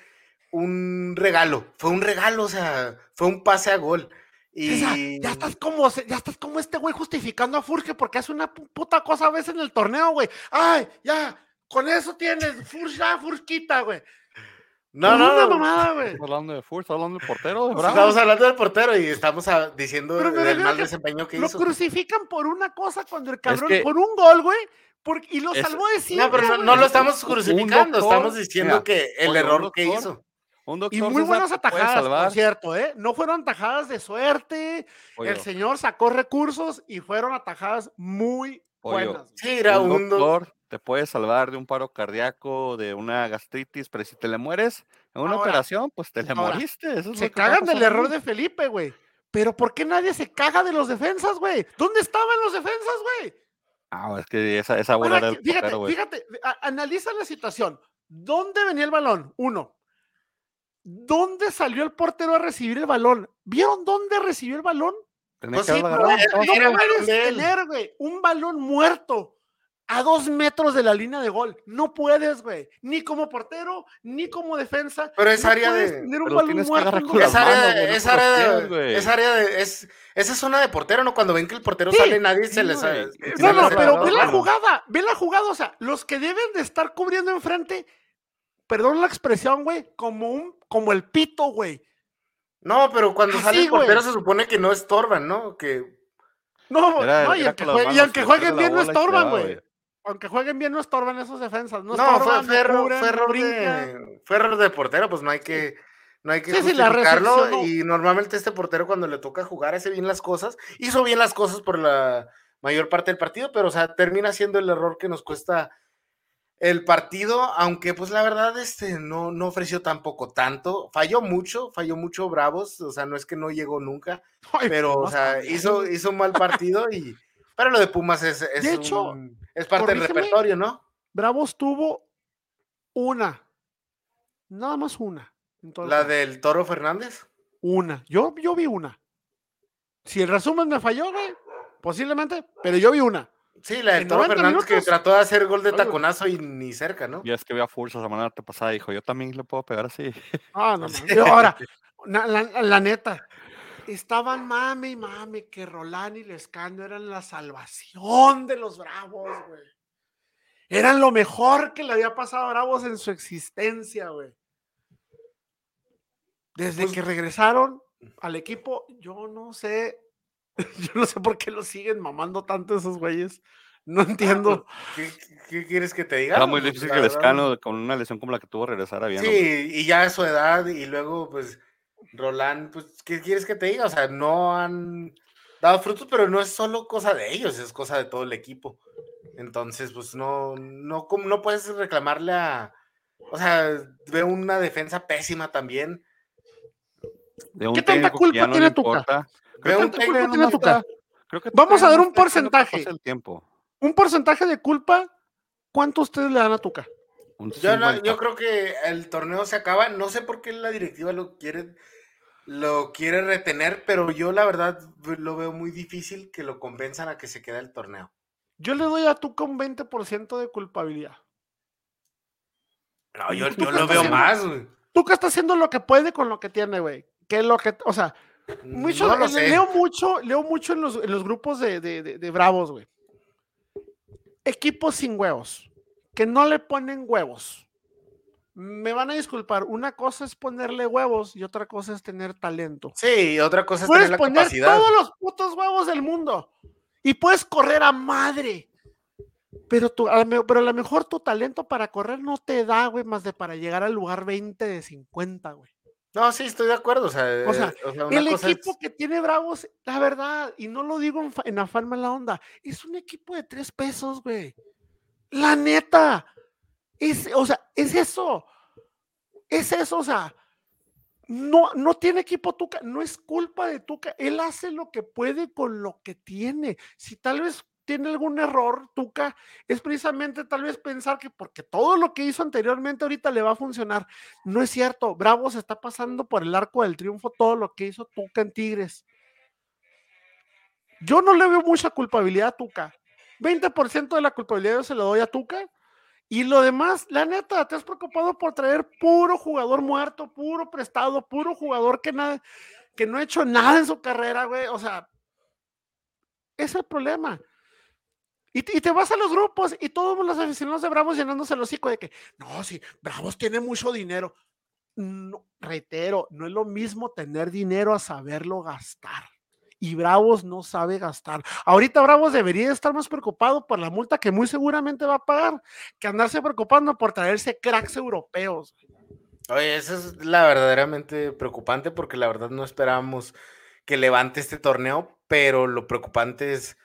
un regalo, fue un regalo, o sea, fue un pase a gol. Y... ya estás como, ya estás como este güey justificando a Furge porque hace una puta cosa a veces en el torneo, güey. Ay, ya, con eso tienes, Furja, Furquita, güey. No, no, no. mamada, <laughs> güey. Estamos hablando de Furge, estamos hablando del portero. estamos hablando del portero y estamos diciendo del mal desempeño que hizo. Lo crucifican por una cosa cuando el cabrón, por un gol, güey. y lo salvó de siempre. No, pero no, lo estamos crucificando, estamos diciendo que el error que hizo. Y muy buenas atajadas, por cierto, ¿eh? No fueron atajadas de suerte. El señor sacó recursos y fueron atajadas muy buenas. Sí, era un, doctor te puede salvar de un paro cardíaco, de una gastritis, pero si te le mueres en una operación, pues te le moriste. se cagan del error de Felipe, güey. Pero ¿por qué nadie se caga de los defensas, güey? ¿Dónde estaban los defensas, güey? Ah, es que esa, esa bola era el Fíjate, fíjate, analiza la situación. ¿Dónde venía el balón? Uno. ¿Dónde salió el portero a recibir el balón? ¿Vieron dónde recibió el balón? Pues no, no puedes tener, güey, un balón muerto a dos metros de la línea de gol. No puedes, güey. Ni como portero, ni como defensa. Pero es área de. Es área de. Es área de. Es esa zona de portero, ¿no? Cuando ven que el portero sale, nadie se les. No, no, pero ve la jugada. Ve la jugada. O sea, los que deben de estar cubriendo enfrente. Perdón la expresión, güey. Como un. Como el pito, güey. No, pero cuando sale el portero se supone que no estorban, ¿no? Que. No, no, y, aunque jueguen bien no estorban, güey aunque jueguen bien, no estorban esos defensas. No, fue, error, de, fue, de, portero, pues no hay que, no hay que justificarlo. y normalmente este portero, cuando le toca jugar, hace bien las cosas. Hizo bien las cosas por la mayor parte del partido, pero o sea, termina siendo el error que nos cuesta el partido, aunque pues la verdad este no, no ofreció tampoco tanto, falló mucho, falló mucho Bravos, o sea, no es que no llegó nunca, <laughs> pero o sea, hizo, hizo un mal partido y pero lo de Pumas es, es, hecho, es parte del repertorio, ¿no? Bravos tuvo una, nada más una. ¿La del Toro Fernández? Una, yo, yo vi una. Si el resumen me falló, güey, posiblemente, pero yo vi una. Sí, la del Toro Fernández que trató de hacer gol de taconazo y ni cerca, ¿no? Y es que vea fuerza la semana pasada dijo, yo también le puedo pegar así. Ah, no, <laughs> no. Ahora, la, neta, estaban mame y mame que Rolán y Lescano eran la salvación de los Bravos, güey. Eran lo mejor que le había pasado a Bravos en su existencia, güey. Desde pues que regresaron al equipo, yo no sé, <laughs> yo no sé por qué lo siguen mamando tanto esos güeyes. No ah, entiendo. Pues, ¿Qué, quieres que te diga? Era muy pues, difícil que Lescano, con una lesión como la que tuvo, regresara bien. Sí, y ya a su edad, y luego, pues, Roland, pues, ¿qué quieres que te diga? O sea, no han dado frutos, pero no es solo cosa de ellos, es cosa de todo el equipo. Entonces, pues no, no, no puedes reclamarle a. O sea, veo una defensa pésima también. ¿Qué tanta culpa tiene Tuca? Vamos a dar un porcentaje. Un porcentaje de culpa. ¿Cuánto ustedes le dan a Tuca? Yo, yo, creo que el torneo se acaba. No sé por qué la directiva lo quiere lo quiere retener, pero yo la verdad lo veo muy difícil que lo convenzan a que se quede el torneo. Yo le doy a Tuca un 20% de culpabilidad. No, yo, lo veo más, güey. Tuca está haciendo lo que puede con lo que tiene, güey. Que lo que, o sea, mucho, leo mucho, leo mucho en los, grupos de, de Bravos, güey. Equipos sin huevos, que no le ponen huevos me van a disculpar, una cosa es ponerle huevos y otra cosa es tener talento. Sí, otra cosa es tener la poner todos los putos huevos del mundo y puedes correr a madre. Pero, tu, a pero a lo mejor tu talento para correr no te da, güey, más de para llegar al lugar 20 de 50, güey. No, sí, estoy de acuerdo. O sea, el equipo que tiene Bravos, la verdad, y no lo digo en, en afán la onda, es un equipo de tres pesos, güey. La neta. Es, o sea, es eso. Es eso, o sea, no, no tiene equipo Tuca, no es culpa de Tuca, él hace lo que puede con lo que tiene. Si tal vez tiene algún error, Tuca, es precisamente tal vez pensar que porque todo lo que hizo anteriormente ahorita le va a funcionar. No es cierto, Bravo se está pasando por el arco del triunfo todo lo que hizo Tuca en Tigres. Yo no le veo mucha culpabilidad a Tuca. 20% de la culpabilidad yo se lo doy a Tuca y lo demás, la neta, te has preocupado por traer puro jugador muerto, puro prestado, puro jugador que, nada, que no ha hecho nada en su carrera, güey. O sea, es el problema. Y te, vas a los grupos y todos los aficionados de Bravos llenándose el hocico de que, no, sí, Bravos tiene mucho dinero. Reitero, no es lo mismo tener dinero a saberlo gastar y Bravos no sabe gastar. Ahorita Bravos debería estar más preocupado por la multa que muy seguramente va a pagar que andarse preocupando por traerse cracks europeos. Oye, eso es la verdaderamente preocupante porque la verdad no esperábamos que levante este torneo, pero lo preocupante es,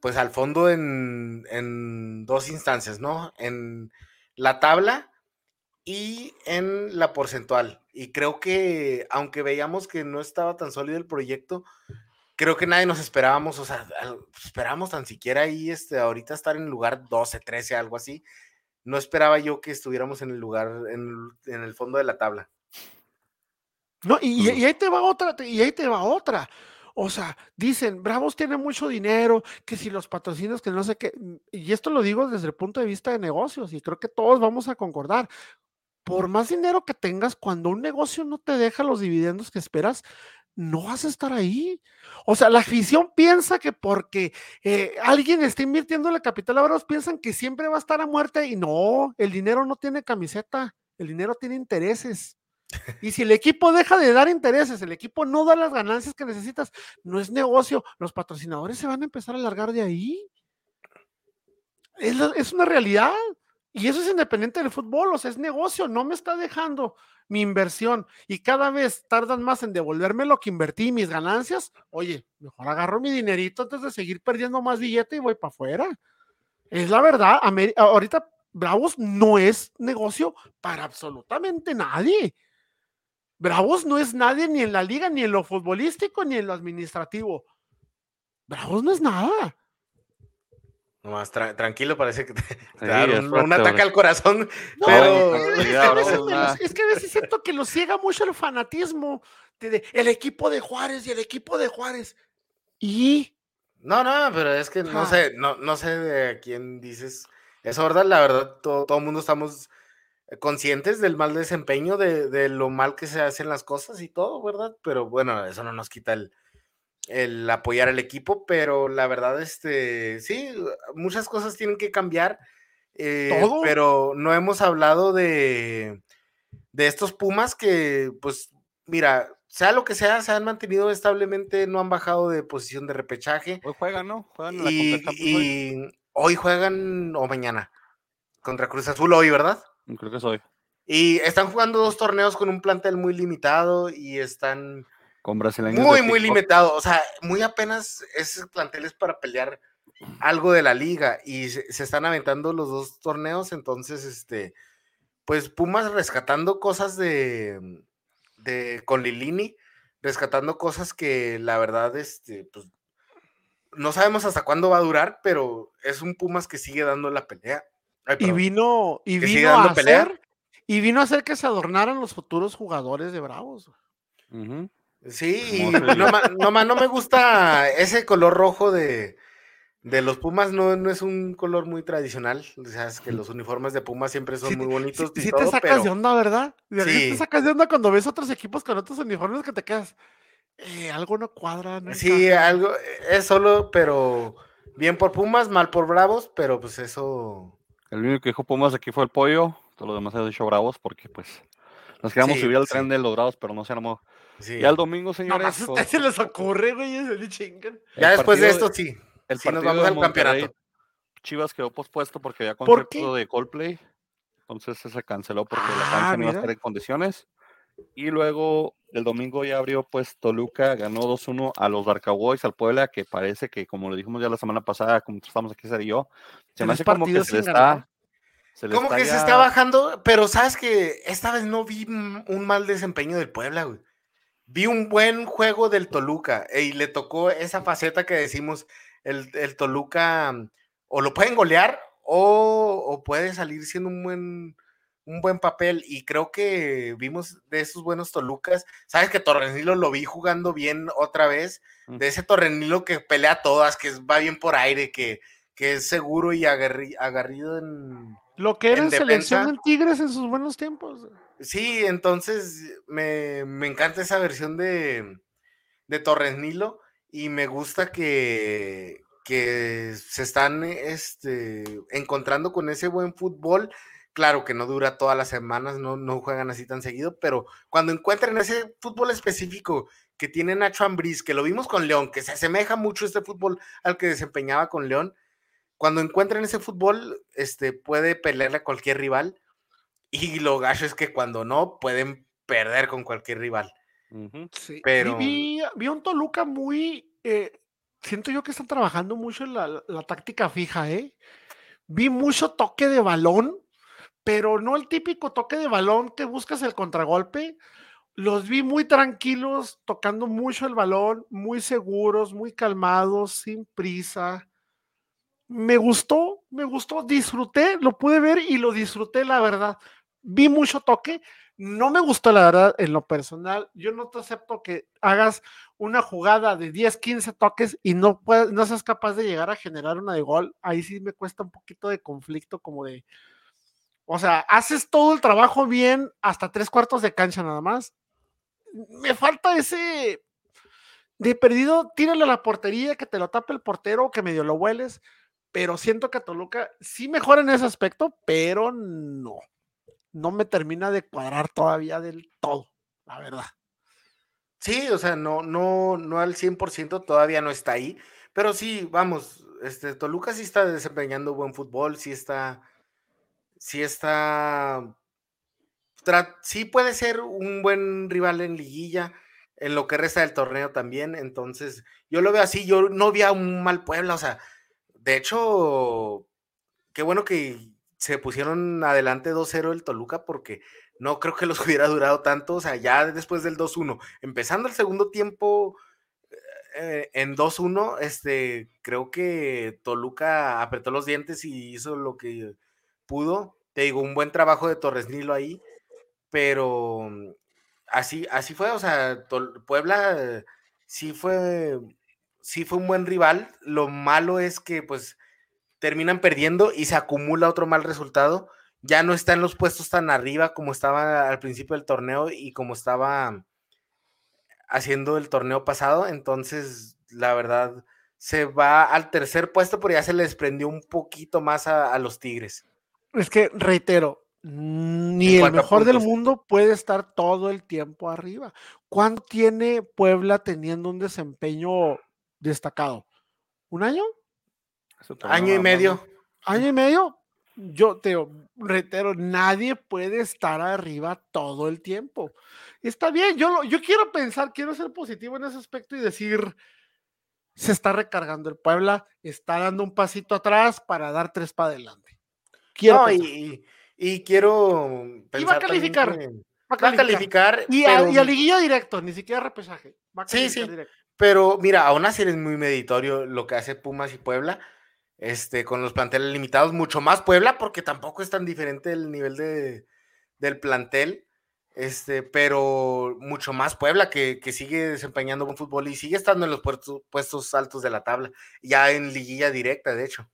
pues al fondo en, en dos instancias, ¿no? En la tabla y en la porcentual. Y creo que, aunque veíamos que no estaba tan sólido el proyecto, creo que nadie nos esperábamos, o sea, esperábamos tan siquiera ahí, este, ahorita estar en el lugar 12, 13, algo así. No esperaba yo que estuviéramos en el lugar, en, el fondo de la tabla. No, y, ahí te va otra, y ahí te va otra. O sea, dicen, Bravos tiene mucho dinero, que si los patrocinios, que no sé qué, y esto lo digo desde el punto de vista de negocios, y creo que todos vamos a concordar. Por más dinero que tengas, cuando un negocio no te deja los dividendos que esperas, no vas a estar ahí. O sea, la afición piensa que porque eh, alguien está invirtiendo en la capital a Bravos, piensan que siempre va a estar a muerte, y no, el dinero no tiene camiseta, el dinero tiene intereses. Y si el equipo deja de dar intereses, el equipo no da las ganancias que necesitas, no es negocio, los patrocinadores se van a empezar a largar de ahí. Es, una realidad. Y eso es independiente del fútbol, o sea, es negocio, no me está dejando mi inversión y cada vez tardan más en devolverme lo que invertí, mis ganancias. Oye, mejor agarro mi dinerito antes de seguir perdiendo más billete y voy para afuera. Es la verdad, ahorita Bravos no es negocio para absolutamente nadie. Bravos no es nadie ni en la liga, ni en lo futbolístico, ni en lo administrativo. Bravos no es nada. Nomás tranquilo, parece que te, <laughs> un, ataque al corazón. pero... es, que a veces siento que lo ciega mucho el fanatismo de, el equipo de Juárez y el equipo de Juárez. Y. No, no, pero es que no sé, no, no sé de quién dices. Eso, ¿verdad? La verdad, todo, todo el mundo estamos conscientes del mal desempeño, de, lo mal que se hacen las cosas y todo, ¿verdad? Pero bueno, eso no nos quita el, el apoyar al equipo, pero la verdad, este, sí, muchas cosas tienen que cambiar, eh, pero no hemos hablado de, de estos Pumas que, pues, mira, sea lo que sea, se han mantenido establemente, no han bajado de posición de repechaje. Hoy juegan, ¿no? Juegan y, y hoy juegan o mañana contra Cruz Azul hoy, ¿verdad? Creo que soy. Y están jugando dos torneos con un plantel muy limitado y están con brasileños muy, muy limitado. O sea, muy apenas ese plantel es para pelear algo de la liga y se, están aventando los dos torneos. Entonces, este, pues Pumas rescatando cosas de, de con Lilini, rescatando cosas que la verdad, este, pues no sabemos hasta cuándo va a durar, pero es un Pumas que sigue dando la pelea y vino, y vino a hacer, y vino a hacer que se adornaran los futuros jugadores de Bravos. Sí, no, no me gusta ese color rojo de, de los Pumas, no, no es un color muy tradicional. O sea, es que los uniformes de Pumas siempre son muy bonitos. Sí, te sacas de onda, ¿verdad? Sí. te sacas de onda cuando ves otros equipos con otros uniformes que te quedas. Eh, algo no cuadra. sí, algo es solo, pero bien por Pumas, mal por Bravos, pero pues eso el único que dijo Pumas aquí fue el pollo, todo lo demás ha dicho bravos porque pues nos quedamos subir al tren de los bravos, pero no se armó. Ya el domingo, señores. No, se les ocurre, güey, se chingan. Ya después de esto, sí. El sí nos vamos al campeonato. Chivas quedó pospuesto porque había concepto de Coldplay. Entonces se canceló porque la cancha ah, no iba a estar en condiciones. Y luego el domingo ya abrió pues Toluca, ganó 2-1 a los Darkaboys, al Puebla, que parece que como lo dijimos ya la semana pasada, como estamos aquí Ser y yo, se me hace como que se está... como que se está bajando, pero sabes que esta vez no vi un mal desempeño del Puebla, güey. Vi un buen juego del Toluca y le tocó esa faceta que decimos, el, el Toluca o lo pueden golear o, o puede salir siendo un buen un buen papel y creo que vimos de esos buenos Tolucas. Sabes que Torrenilo lo vi jugando bien otra vez, mm. de ese Torrenilo que pelea todas, que va bien por aire, que, que es seguro y agarrido en. Lo que era en selección en Tigres en sus buenos tiempos. Sí, entonces me, encanta esa versión de, de Torrenilo y me gusta que, que se están este, encontrando con ese buen fútbol Claro que no dura todas las semanas, no, no juegan así tan seguido, pero cuando encuentren ese fútbol específico que tiene Nacho Ambriz, que lo vimos con León, que se asemeja mucho este fútbol al que desempeñaba con León, cuando encuentren ese fútbol, este, puede pelearle a cualquier rival. Y lo gacho es que cuando no, pueden perder con cualquier rival. sí. Pero... Vi, un Toluca muy... Eh, siento yo que están trabajando mucho en la, la táctica fija, ¿eh? Vi mucho toque de balón pero no el típico toque de balón que buscas el contragolpe. Los vi muy tranquilos, tocando mucho el balón, muy seguros, muy calmados, sin prisa. Me gustó, me gustó, disfruté, lo pude ver y lo disfruté, la verdad. vi mucho toque, no me gustó la verdad en lo personal. Yo no te acepto que hagas una jugada de 10, 15 toques y no, puedes, no seas capaz de llegar a generar una de gol. Ahí sí me cuesta un poquito de conflicto, como de, o sea, haces todo el trabajo bien hasta tres cuartos de cancha nada más. Me falta ese de perdido, tírale a la portería, que te lo tape el portero, que medio lo hueles. Pero siento que Toluca sí mejora en ese aspecto, pero no. No me termina de cuadrar todavía del todo, la verdad. Sí, o sea, no, no, no al 100% todavía no está ahí, pero sí, vamos, este, Toluca sí está desempeñando buen fútbol, sí está, sí está, sí puede ser un buen rival en liguilla, en lo que resta del torneo también, entonces yo lo veo así, yo no vi a un mal Puebla, o sea, de hecho, qué bueno que se pusieron adelante 2-0 el Toluca porque no creo que los <laughs> hubiera durado tanto, o sea, ya después del 2-1, empezando el segundo tiempo eh, en 2-1, este, creo que Toluca apretó los dientes y hizo lo que pudo. Te digo, un buen trabajo de Torres Nilo ahí, pero así, así fue, o sea, Puebla sí fue, sí fue un buen rival. Lo malo es que pues terminan perdiendo y se acumula otro mal resultado. Ya no está en los puestos tan arriba como estaba al principio del torneo y como estaba haciendo el torneo pasado. Entonces, la verdad, se va al tercer puesto, pero ya se les prendió un poquito más a los Tigres. Es que, reitero, ni el mejor del mundo puede estar todo el tiempo arriba. ¿Cuánto tiene Puebla teniendo un desempeño destacado? ¿Un año? Año y medio. ¿Año y medio? Yo te reitero, nadie puede estar arriba todo el tiempo. Está bien, yo, yo quiero pensar, quiero ser positivo en ese aspecto y decir, se está recargando el Puebla, está dando un pasito atrás para dar tres para adelante. Quiero y, y quiero pensar y va a calificar. va a calificar. y, a, y, liguilla directo, ni siquiera repesaje. sí, sí. Pero mira, aún así es muy meditorio lo que hace Pumas y Puebla. Este, con los planteles limitados, mucho más Puebla, porque tampoco es tan diferente el nivel de, del plantel. Este, pero mucho más Puebla que, que, sigue desempeñando buen fútbol y sigue estando en los puestos, puestos altos de la tabla, ya en liguilla directa, de hecho.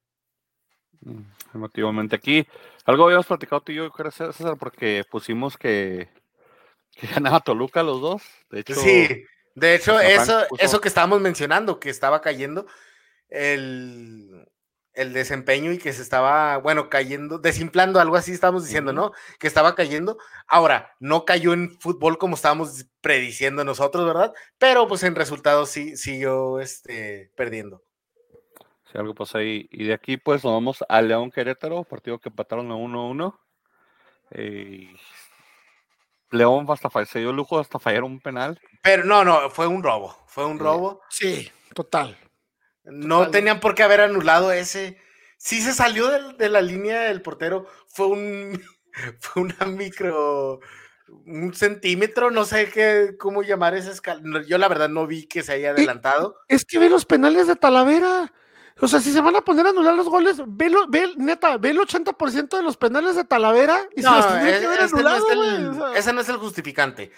Mm, emotivamente aquí. Algo habíamos platicado tú y yo, César, porque pusimos que, que ganaba Toluca los dos. De hecho, sí, de hecho, eso, eso que estábamos mencionando, que estaba cayendo el, el desempeño y que se estaba, bueno, cayendo, desimplando, algo así estábamos diciendo, ¿no? Que estaba cayendo. Ahora, no cayó en fútbol como estábamos prediciendo nosotros, ¿verdad? Pero pues en resultados sí siguió este, perdiendo. Si algo pasa ahí. Y de aquí, pues, nos vamos a León Querétaro, partido que empataron a 1-1. Eh, León hasta se dio lujo hasta fallar un penal. Pero no, no, fue un robo. Fue un robo. Sí, total. No tenían por qué haber anulado ese. Sí se salió de, la línea del portero. Fue un. <laughs> Fue una micro. Un centímetro, no sé qué, cómo llamar esa escala. Yo la verdad no vi que se haya adelantado. Es que ve los penales de Talavera. O sea, si se van a poner a anular los goles, ve, ve neta, ve el 80% de los penales de Talavera y no, se los que haber anulado, Ese no es el justificante.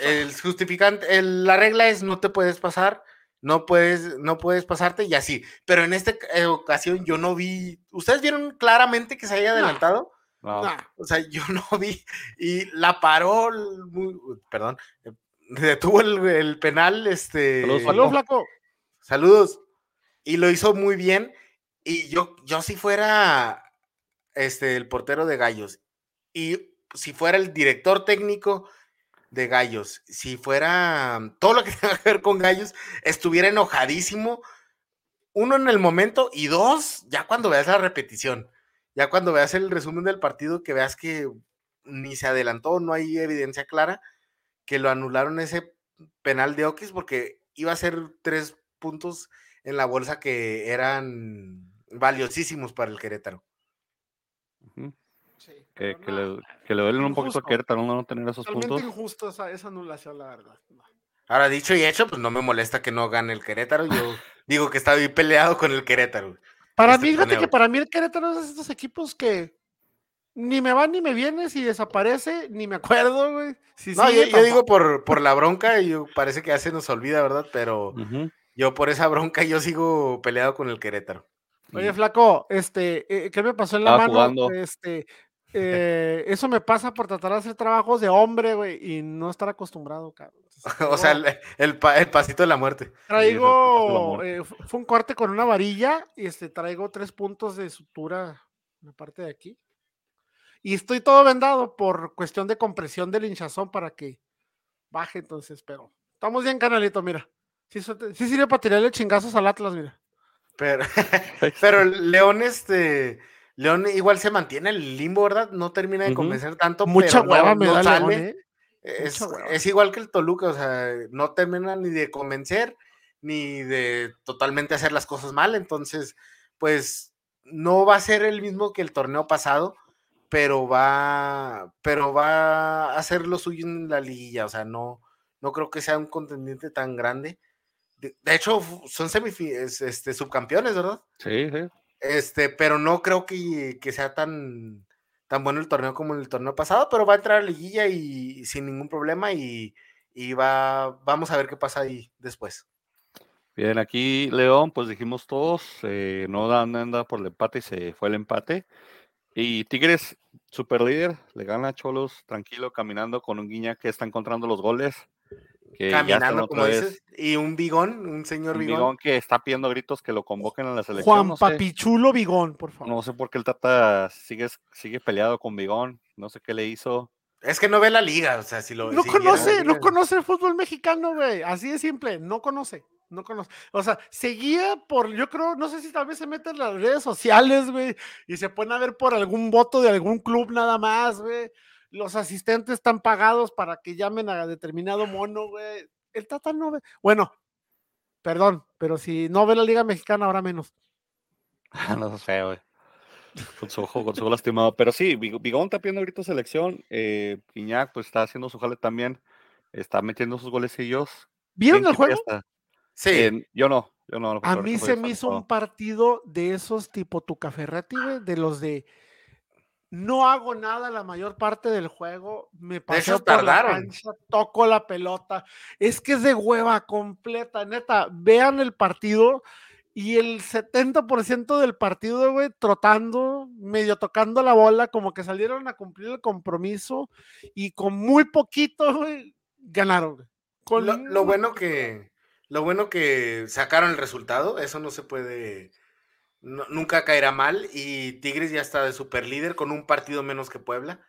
El justificante, la regla es no te puedes pasar, no puedes, no puedes pasarte y así. Pero en esta eh, ocasión yo no vi. ¿Ustedes vieron claramente que se haya adelantado? No. O sea, yo <laughs> no vi. Y la paró, perdón, detuvo el, penal. Este, Saludos, flaco. Saludos y lo hizo muy bien. Y yo, yo si fuera este, el portero de Gallos y si fuera el director técnico de Gallos, si fuera todo lo que <laughs> tenga que ver con Gallos, estuviera enojadísimo. Uno en el momento y dos, ya cuando veas la repetición, ya cuando veas el resumen del partido, que veas que ni se adelantó, no hay evidencia clara, que lo anularon ese penal de Oquis porque iba a ser tres puntos en la bolsa que eran valiosísimos para el Querétaro. que, le, que, le, duelen un poquito a Querétaro no tener esos puntos. injusto esa, esa, anulación, la verdad. Ahora, dicho y hecho, pues no me molesta que no gane el Querétaro. Yo <laughs> digo que está bien peleado con el Querétaro. Para este mí, fíjate que para mí el Querétaro es de estos equipos que ni me va ni me viene, si desaparece, ni me acuerdo, güey. no, yo, digo por, por la bronca, y parece que ya se nos olvida, ¿verdad? Pero yo por esa bronca yo sigo peleado con el Querétaro. Oye, flaco, este, eh, ¿qué me pasó en la mano? Este, eh, eso me pasa por tratar de hacer trabajos de hombre, güey, y no estar acostumbrado, cabrón. o sea, <laughs> el, pasito de la muerte. Traigo, eh, fue un corte con una varilla y este, traigo tres puntos de sutura en la parte de aquí. Y estoy todo vendado por cuestión de compresión del hinchazón para que baje, entonces, pero estamos bien, canalito, mira. Sí, sí sirve para tirarle chingazos al Atlas, mira. Pero, <laughs> pero León, este León igual se mantiene el limbo, ¿verdad? No termina de convencer tanto. Mucha hueva me da León, ¿eh? es, igual que el Toluca, o sea, no termina ni de convencer, ni de totalmente hacer las cosas mal. Entonces, pues no va a ser el mismo que el torneo pasado, pero va, pero va a hacer lo suyo en la liguilla. O sea, no, no creo que sea un contendiente tan grande. De, hecho, son semifinales, este, subcampeones, ¿verdad? Sí, sí. Este, pero no creo que, sea tan, tan bueno el torneo como el torneo pasado, pero va a entrar a la liguilla y, sin ningún problema y, va, vamos a ver qué pasa ahí después. Bien, aquí León, pues dijimos todos, eh, no dan anda por el empate y se fue el empate. Y Tigres, super líder, le gana a Cholos tranquilo, caminando con un guiña que está encontrando los goles. Caminando, como dices, y un bigón, un señor bigón. que está pidiendo gritos que lo convoquen a la selección. Juan Papichulo Bigón, por favor. No sé por qué el Tata sigue, sigue peleado con Bigón, no sé qué le hizo. Es que no ve la liga, o sea, si lo. No conoce, no conoce el fútbol mexicano, güey. Así de simple, no conoce, no conoce. O sea, seguía por, yo creo, no sé si tal vez se mete en las redes sociales, güey, y se pueden a ver por algún voto de algún club nada más, güey los asistentes están pagados para que llamen a determinado mono, güey. El Tata no ve. Bueno, perdón, pero si no ve la Liga Mexicana, ahora menos. <laughs> no sé, güey. Con su ojo, con su ojo lastimado. Pero sí, Bigón está pidiendo grito selección. Eh, Piñac, pues está haciendo su jale también. Está metiendo sus golecillos. ¿Vieron el juego? Sí. yo no, yo no. A mí se me hizo un partido de esos tipo tu Tucaferrati, güey, de los de no hago nada la mayor parte del juego, me pasó por la cancha, toco la pelota, es que es de hueva completa, neta, vean el partido y el 70% del partido, güey, trotando, medio tocando la bola, como que salieron a cumplir el compromiso y con muy poquito, güey, ganaron. lo, bueno que, lo bueno que sacaron el resultado, eso no se puede nunca caerá mal y Tigres ya está de super líder con un partido menos que Puebla.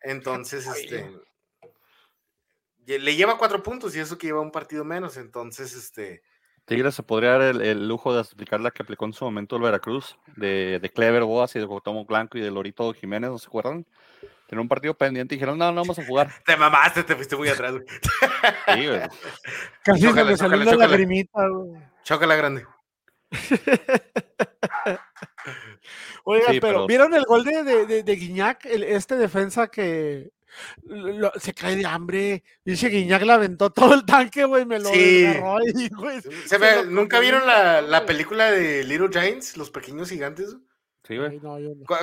Entonces, este le lleva cuatro puntos y eso que lleva un partido menos. Entonces, este Tigres se podría dar el, lujo de explicar la que aplicó en su momento el Veracruz, de, de Clever Boas y de Cuauhtémoc Blanco y de Lorito Jiménez, ¿no se acuerdan? Tenían un partido pendiente y dijeron, no, no vamos a jugar. <laughs> te mamaste, te fuiste muy atrás, güey. Sí, güey. <laughs> Casi se le salió la lagrimita, güey. Chócala grande. Oigan, pero, ¿vieron el gol de, de, de, Guiñac? este defensa que se cae de hambre. Dice Guiñac la aventó todo el tanque, güey, me lo agarró ¿Nunca vieron la, la, película de Little Giants, Los Pequeños Gigantes? Sí, güey.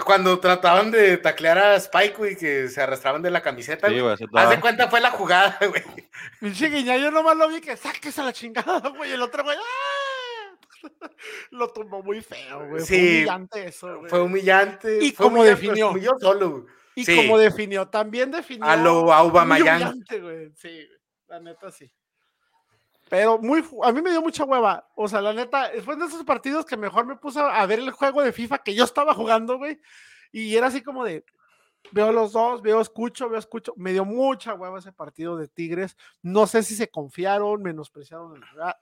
Cuando trataban de taclear a Spike, y que se arrastraban de la camiseta, sí, güey. Haz de cuenta fue la jugada, <laughs> güey. Dice Guiñac, yo nomás lo vi que saques a la chingada, güey. El otro, güey, ¡ah! <laughs> Lo tumbó muy feo, güey. fue humillante eso, Fue humillante. Y como definió. solo. Y como definió, también definió. A lo Aubameyang. Sí, la neta sí. Pero muy, a mí me dio mucha hueva. O sea, la neta, fue de esos partidos que mejor me puse a ver el juego de FIFA que yo estaba jugando, güey. Y era así como de, veo los dos, veo, escucho, veo, escucho. Me dio mucha hueva ese partido de Tigres. No sé si se confiaron, menospreciaron la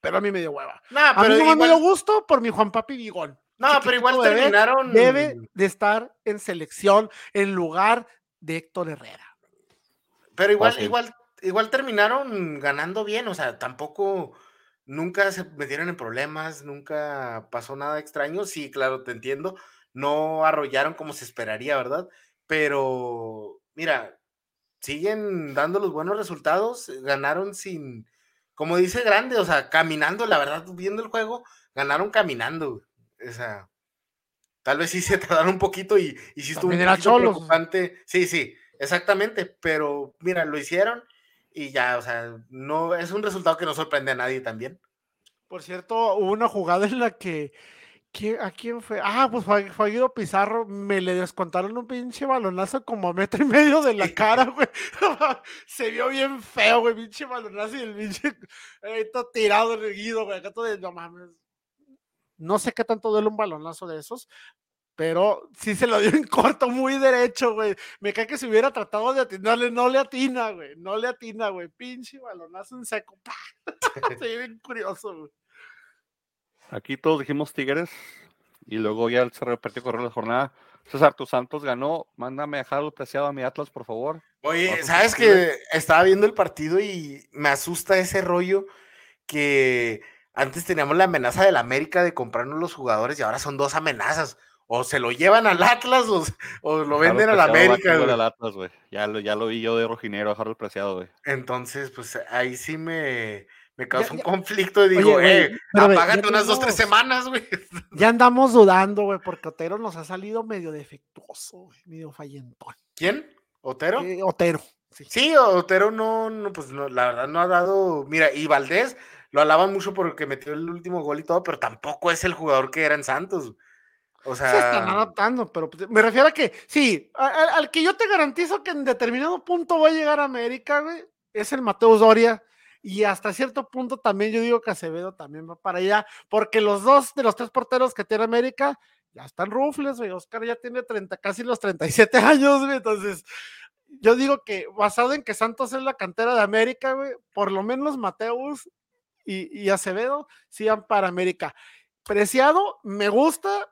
pero a mí me dio hueva. No, pero a mí no me dio gusto por mi Juan Papi Bigón. No, pero igual terminaron. Debe de estar en selección en lugar de Héctor Herrera. Pero igual, igual, igual terminaron ganando bien, o sea, tampoco nunca se metieron en problemas, nunca pasó nada extraño. Sí, claro, te entiendo. No arrollaron como se esperaría, ¿verdad? Pero, mira, siguen dando los buenos resultados, ganaron sin, como dice Grande, o sea, caminando, la verdad, viendo el juego, ganaron caminando. O sea, Tal vez sí se <laughs> tardaron un poquito y, y sí estuvo un poquito preocupante. Sí, sí, exactamente. Pero mira, lo hicieron y ya, o sea, no es un resultado que no sorprende a nadie también. Por cierto, hubo una jugada en la que ¿A quién fue? Ah, pues fue, Guido Pizarro. Me le descontaron un pinche balonazo como a metro y medio de la cara, güey. <laughs> Se vio bien feo, güey. Pinche balonazo y el pinche eh, todo tirado Guido, güey. Acá todo de, no mames. No sé qué tanto duele un balonazo de esos, pero sí se lo dio en corto, muy derecho, güey. Me cae que si hubiera tratado de atinarle, no le atina, güey. No le atina, güey. Pinche balonazo en seco. <laughs> se ve bien curioso, güey. Aquí todos dijimos Tigres y luego ya se repitió correr la jornada. César, tus Santos ganó. Mándame a Harold Preciado a mi Atlas, por favor. Oye, ¿sabes que Estaba viendo el partido y me asusta ese rollo que antes teníamos la amenaza del América de comprarnos los jugadores y ahora son dos amenazas. O se lo llevan al Atlas o, lo venden al América. Atlas, ya, lo, ya lo vi yo de rojinero a Harold Preciado, güey. Entonces, pues ahí sí me, me causa un conflicto y digo, eh, apágate unas dos, tres semanas, güey. Ya andamos dudando, güey, porque Otero nos ha salido medio defectuoso, medio fallentón. ¿Quién? ¿Otero? Eh, Otero. Sí. Otero no, no, pues no, la verdad no ha dado. Mira, y Valdés lo alaban mucho porque metió el último gol y todo, pero tampoco es el jugador que era en Santos. O sea. Se están adaptando, pero pues, me refiero a que, sí, al que yo te garantizo que en determinado punto va a llegar a América, güey, es el Mateo Doria y hasta cierto punto también yo digo que Acevedo también va para allá, porque los dos de los tres porteros que tiene América ya están rufles, güey. Oscar ya tiene 30, casi los 37 <laughs> años, güey. Entonces, yo digo que basado en que Santos es la cantera de América, güey, por lo menos Mateus y, Acevedo sí van para América. Preciado, me gusta.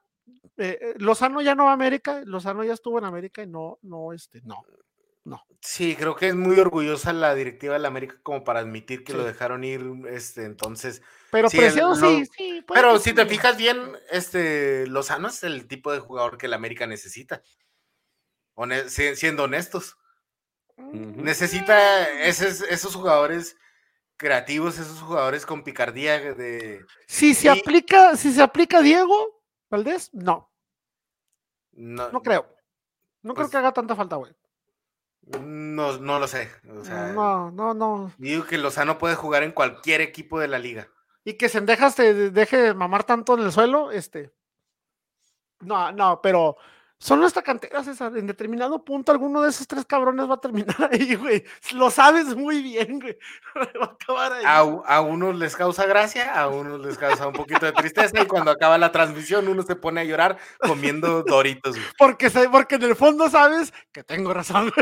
Eh, eh, Lozano ya no va a América, Lozano ya estuvo en América y no, no, este, no no. Sí, creo que es muy orgullosa la directiva de la América como para admitir que lo dejaron ir, este, entonces. Pero sí, sí, sí. Pero si te fijas bien, este, Lozano es el tipo de jugador que la América necesita. siendo honestos. Necesita esos, esos jugadores creativos, esos jugadores con picardía de. Si se aplica, si se aplica Diego Valdés, no. No, no creo. No creo pues que haga tanta falta, güey. No, no lo sé. no, no, no. Digo que Lozano puede jugar en cualquier equipo de la liga. Y que Sendejas te deje mamar tanto en el suelo, este. No, no, pero son nuestra cantera, César. En determinado punto, alguno de esos tres cabrones va a terminar <laughs> ahí, güey. Lo sabes muy bien, güey. <laughs> Va a acabar ahí. A, unos les causa gracia, a unos les causa un poquito de tristeza. y cuando acaba la transmisión, uno se pone a llorar comiendo <laughs> doritos, Porque, porque en el fondo sabes que tengo razón.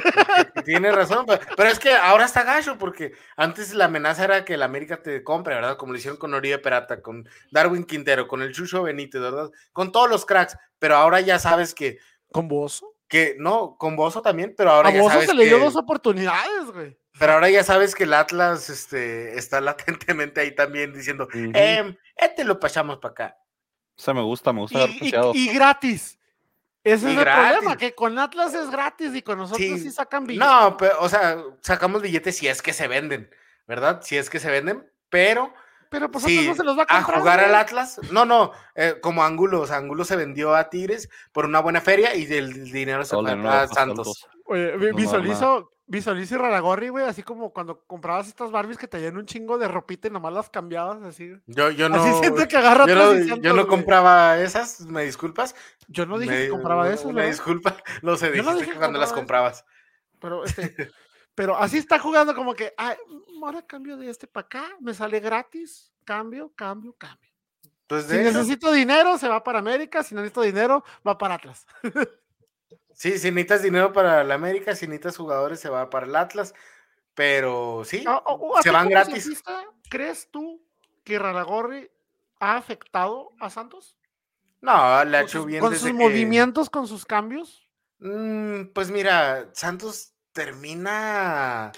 Tiene razón, pero, es que ahora está gacho, porque antes la amenaza era que el América te compre, ¿verdad? Como lo hicieron con Oribe Perata, con Darwin Quintero, con el Chucho Benítez, ¿verdad? Con todos los cracks. Pero ahora ya sabes que ¿Con Bozo? Que no, con Bozo también, pero ahora a ya Bozo se le dio dos oportunidades, güey. Pero ahora ya sabes que el Atlas este, está <laughs> latentemente ahí también diciendo, eh, este lo pasamos para acá. O sea, me gusta, me gusta y, y, gratis. Ese es el problema, que con Atlas es gratis y con nosotros sí, sacan billetes. No, pero, o sea, sacamos billetes si es que se venden, ¿verdad? Si es que se venden, pero pero pues no se los va a comprar. A jugar al Atlas. No, no, eh, como Ángulo. O sea, Ángulo se vendió a Tigres por una buena feria y el dinero se fue a Santos. Oye, visualizo, visualizo Raragorri, güey, así como cuando comprabas estas Barbies que te llenan un chingo de ropita y nomás las cambiabas así. Yo, yo no. Así siento que agarra Yo no, yo no compraba esas, me disculpas. Yo no dije que compraba esas, Me disculpa, <laughs> no sé, dijiste que cuando las comprabas. Pero este. <laughs> Pero así está jugando como que, ay, ahora cambio de este para acá, me sale gratis, cambio, cambio, cambio. Pues si necesito dinero, se va para América, si no necesito dinero, va para Atlas. <laughs> sí, si necesitas dinero para la América, si necesitas jugadores, se va para el Atlas, pero sí, se van gratis. ¿Crees tú que Raragorri ha afectado a Santos? No, le ha hecho bien. ¿Con sus movimientos, con sus cambios? Mm, pues mira, Santos termina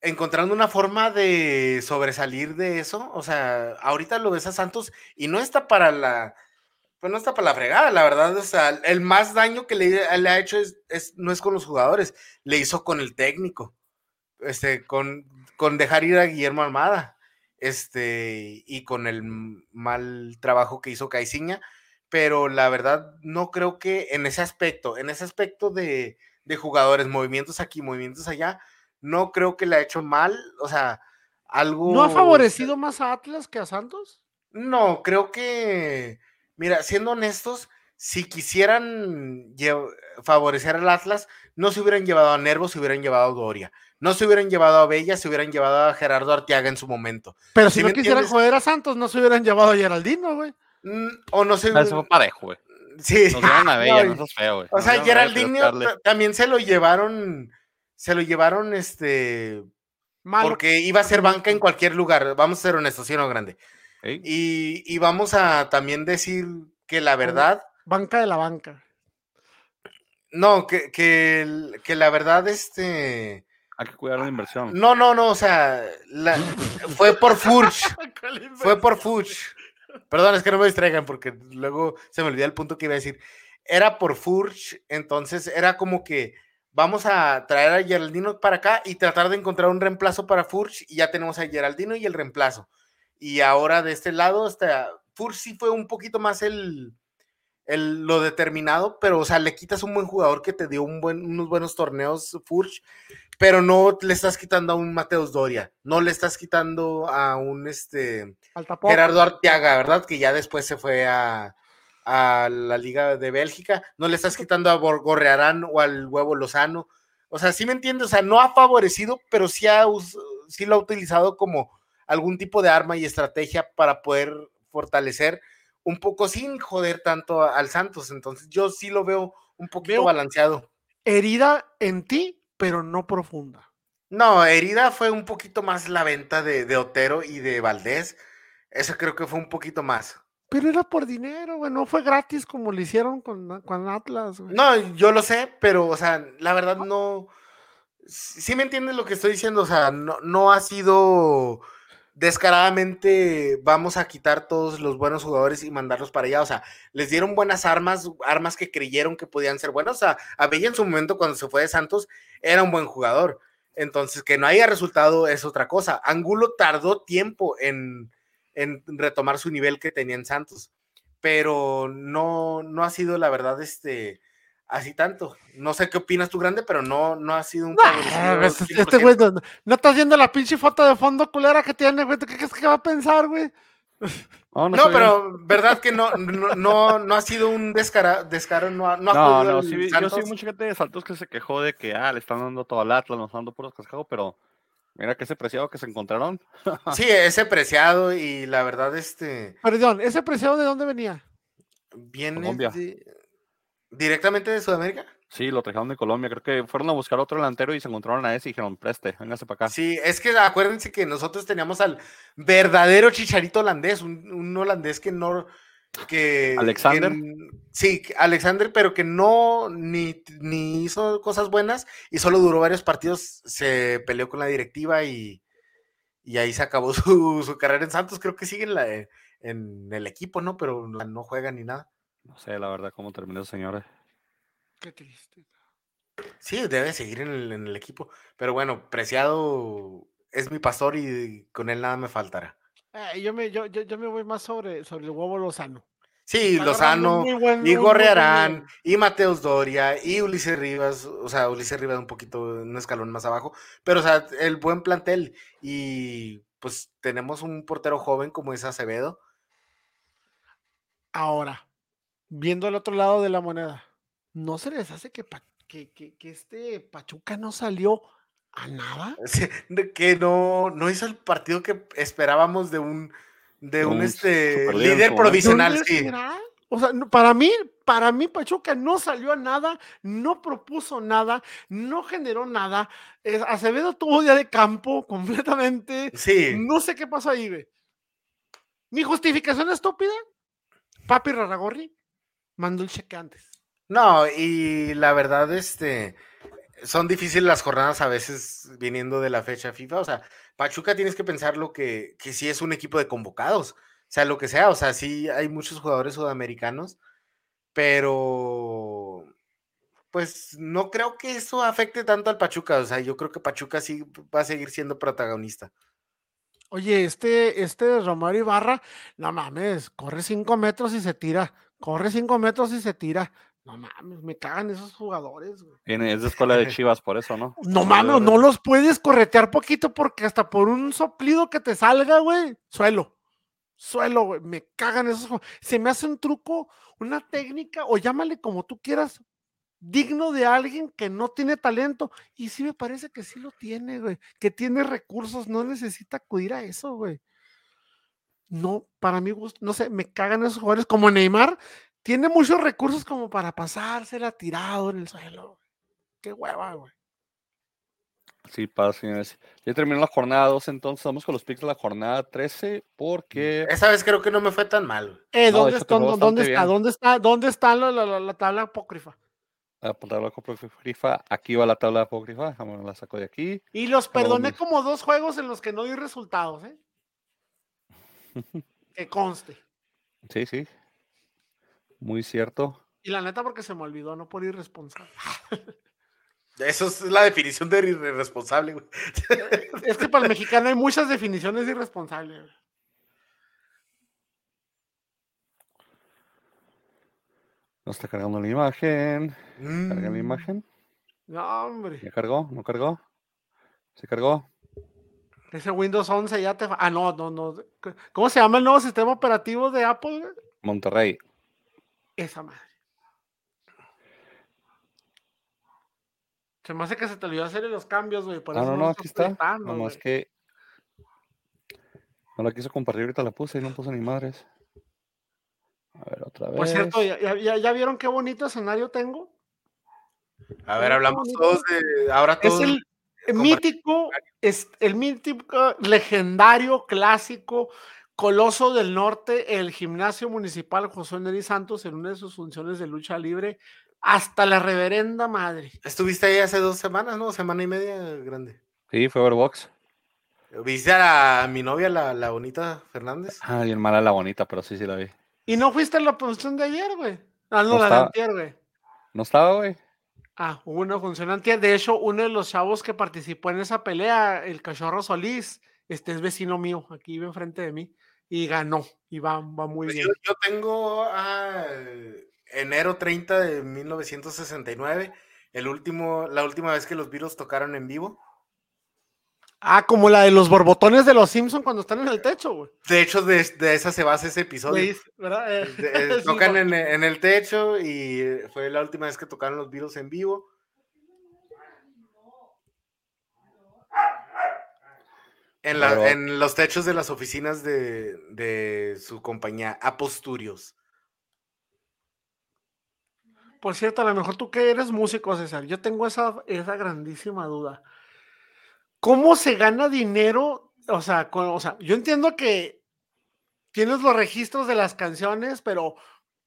encontrando una forma de sobresalir de eso. O sea, ahorita lo ves a Santos y no está para la, pues no está para la fregada, la verdad. O sea, el más daño que le, ha hecho es, no es con los jugadores, le hizo con el técnico, este, con, con dejar ir a Guillermo Almada, este, y con el mal trabajo que hizo Caiciña. pero la verdad no creo que en ese aspecto, en ese aspecto de, de jugadores, movimientos aquí, movimientos allá, no creo que le ha hecho mal, o sea, algo... ¿No ha favorecido más a Atlas que a Santos? No, creo que, mira, siendo honestos, si quisieran favorecer al Atlas, no se hubieran llevado a Nervo, se hubieran llevado a Doria. No se hubieran llevado a Bella, se hubieran llevado a Gerardo Arteaga en su momento. Pero si, no quisieran joder a Santos, no se hubieran llevado a Geraldino, güey. Mm, o no se Eso fue parejo, güey. Sí. Nos a <laughs> Bella, no, es feo, güey. O sea, Geraldino también se lo llevaron, se lo llevaron, este... Porque iba a ser banca en cualquier lugar, vamos a ser honestos, ¿sí o no, grande? Y, y, vamos a también decir que la verdad... Banca de la banca. No, que, que, que la verdad, este hay que cuidar la inversión. No, no, no, o sea, fue por Furch. <laughs> fue por Furch. Perdón, es que no me distraigan porque luego se me olvida el punto que iba a decir. Era por Furch, entonces era como que vamos a traer a Geraldino para acá y tratar de encontrar un reemplazo para Furch y ya tenemos a Geraldino y el reemplazo. Y ahora de este lado, hasta Furch sí fue un poquito más el, lo determinado, pero o sea, le quitas un buen jugador que te dio un buen, unos buenos torneos, Furch, pero no le estás quitando a un Mateus Doria, no le estás quitando a un este Gerardo Arteaga, ¿verdad? Que ya después se fue a, la Liga de Bélgica, no le estás quitando a Gorrearán o al Huevo Lozano. O sea, sí me entiendes, o sea, no ha favorecido, pero sí, ha, sí lo ha utilizado como algún tipo de arma y estrategia para poder fortalecer un poco sin joder tanto al Santos. Entonces, yo sí lo veo un poquito balanceado. Herida en ti pero no profunda. No, herida fue un poquito más la venta de, Otero y de Valdés. Eso creo que fue un poquito más. Pero era por dinero, güey, no fue gratis como lo hicieron con, con Atlas. No, yo lo sé, pero, o sea, la verdad no. Sí me entiendes lo que estoy diciendo, o sea, no, no ha sido descaradamente vamos a quitar todos los buenos jugadores y mandarlos para allá. O sea, les dieron buenas armas, armas que creyeron que podían ser buenas. O sea, a Bella en su momento cuando se fue de Santos era un buen jugador. Entonces, que no haya resultado es otra cosa. Angulo tardó tiempo en, en retomar su nivel que tenía en Santos, pero no, no ha sido la verdad este así tanto. No sé qué opinas tú, grande, pero no, no ha sido un este, este güey no, estás viendo la pinche foto de fondo culera que tiene, güey. ¿Qué crees que va a pensar, güey? No, pero verdad que no, no, no, ha sido un descaro, descaro, no ha, no, no, no sí, yo sí mucha gente de Santos que se quejó de que ah, le están dando todo al Atlas, nos están dando puros cascados, pero mira que ese preciado que se encontraron. <laughs> sí, ese preciado y la verdad, este. Perdón, ¿ese preciado de dónde venía? Viene de, ¿Directamente de Sudamérica? Sí, lo trajeron de Colombia. Creo que fueron a buscar otro delantero y se encontraron a ese y dijeron, preste, véngase para acá. Sí, es que acuérdense que nosotros teníamos al verdadero chicharito holandés, un, holandés que no. Que, Alexander. sí, Alexander, pero que no ni, ni, hizo cosas buenas y solo duró varios partidos, se peleó con la directiva y, y ahí se acabó <laughs> su, carrera en Santos. Creo que sigue en, la, en el equipo, ¿no? Pero no juega ni nada. No sé, la verdad, cómo terminó, señores. Qué triste. Sí, debe seguir en el, equipo. Pero bueno, Preciado es mi pastor y con él nada me faltará. Eh, yo, me, yo, yo, me voy más sobre, sobre el huevo Lozano. Sí, Lozano, y Gorrearán, y Mateus Doria, y Ulises Rivas, o sea, Ulises Rivas un poquito, un escalón más abajo, pero o sea, el buen plantel, y pues tenemos un portero joven como es Acevedo. Ahora, viendo el otro lado de la moneda, ¿no se les hace que, que, este Pachuca no salió a nada? que no, no hizo el partido que esperábamos de un, de un, este, líder provisional. O sea, para mí, para mí Pachuca no salió a nada, no propuso nada, no generó nada. Acevedo tuvo día de campo <laughs> completamente. Sí. No sé qué pasó ahí, güey. Mi justificación estúpida, Papi Raragorri, mandó el cheque antes. No, y la verdad, este, son difíciles las jornadas a veces viniendo de la fecha FIFA. O sea, Pachuca tienes que pensar lo que, que sí es un equipo de convocados. O sea, lo que sea, o sea, sí hay muchos jugadores sudamericanos, pero pues no creo que eso afecte tanto al Pachuca. O sea, yo creo que Pachuca sí va a seguir siendo protagonista. Oye, este, este Romario Ibarra, no mames, corre cinco metros y se tira corre cinco metros y se tira. No mames, me cagan esos jugadores, güey. Es de escuela de <laughs> Chivas, por eso, ¿no? No mames, no los puedes corretear poquito porque hasta por un soplido que te salga, güey, suelo. Suelo, güey. Me cagan esos. Se me hace un truco, una técnica, o llámale como tú quieras, digno de alguien que no tiene talento. Y sí me parece que sí lo tiene, güey. Que tiene recursos, no necesita acudir a eso, güey. No, para mí, no sé, me cagan esos jugadores como Neymar. Tiene muchos recursos como para pasársela tirado en el suelo. Qué hueva, güey. Sí, pasa, señores. Ya terminó la jornada 2, entonces vamos con los picks de la jornada 13, porque... Esa vez creo que no me fue tan mal. Eh, ¿dónde, está, ¿dónde, está, ¿dónde, está, ¿Dónde está la, tabla apócrifa? La tabla apócrifa, aquí va la tabla apócrifa, Vamos, la saco de aquí. Y los perdoné como dos juegos en los que no di resultados, ¿eh? Que conste. Sí, sí. Muy cierto. Y la neta porque se me olvidó, no por irresponsable. <laughs> Eso es la definición de irresponsable, güey. Es que para el mexicano hay muchas definiciones de irresponsable. No está cargando la imagen. ¿Carga la mm. imagen? No, hombre. ¿Ya cargó? ¿No cargó? ¿Se cargó? Ese Windows 11 ya te... Ah, no, no, no. ¿Cómo se llama el nuevo sistema operativo de Apple? Monterrey. Esa madre. Se me hace que se te olvidó hacer los cambios, güey. ah, no, no, aquí está. Nada más que. No la quiso compartir, ahorita la puse y no puse ni madres. A ver, otra vez. Por cierto, ¿ya, vieron qué bonito escenario tengo? A ver, hablamos todos de. Ahora todos. Es el mítico, es el mítico, legendario, clásico, Coloso del Norte, el gimnasio municipal José Neri Santos, en una de sus funciones de lucha libre, hasta la reverenda madre. Estuviste ahí hace dos semanas, ¿no? Semana y media grande. Sí, fue Overbox. ¿Viste a, mi novia, la, bonita Fernández? Ah, bien mala la bonita, pero sí, sí la vi. ¿Y no fuiste a la función de ayer, güey? Ah, no, la de antier, güey. No estaba, güey. Ah, hubo una función antier. De hecho, uno de los chavos que participó en esa pelea, el cachorro Solís, este es vecino mío, aquí vive enfrente de mí, y ganó, y va, va muy pues bien. Yo, tengo a enero 30 de 1969, el último, la última vez que los virus tocaron en vivo. Ah, como la de los borbotones de los Simpson cuando están en el techo, güey. De hecho, de, esa se basa ese episodio. Eh, <laughs> eh, tocan en, el techo y fue la última vez que tocaron los virus en vivo. En, en los techos de las oficinas de, de su compañía, Aposturios. Por cierto, a lo mejor tú que eres músico, César, yo tengo esa, esa grandísima duda. ¿Cómo se gana dinero? O sea, o sea, yo entiendo que tienes los registros de las canciones, pero,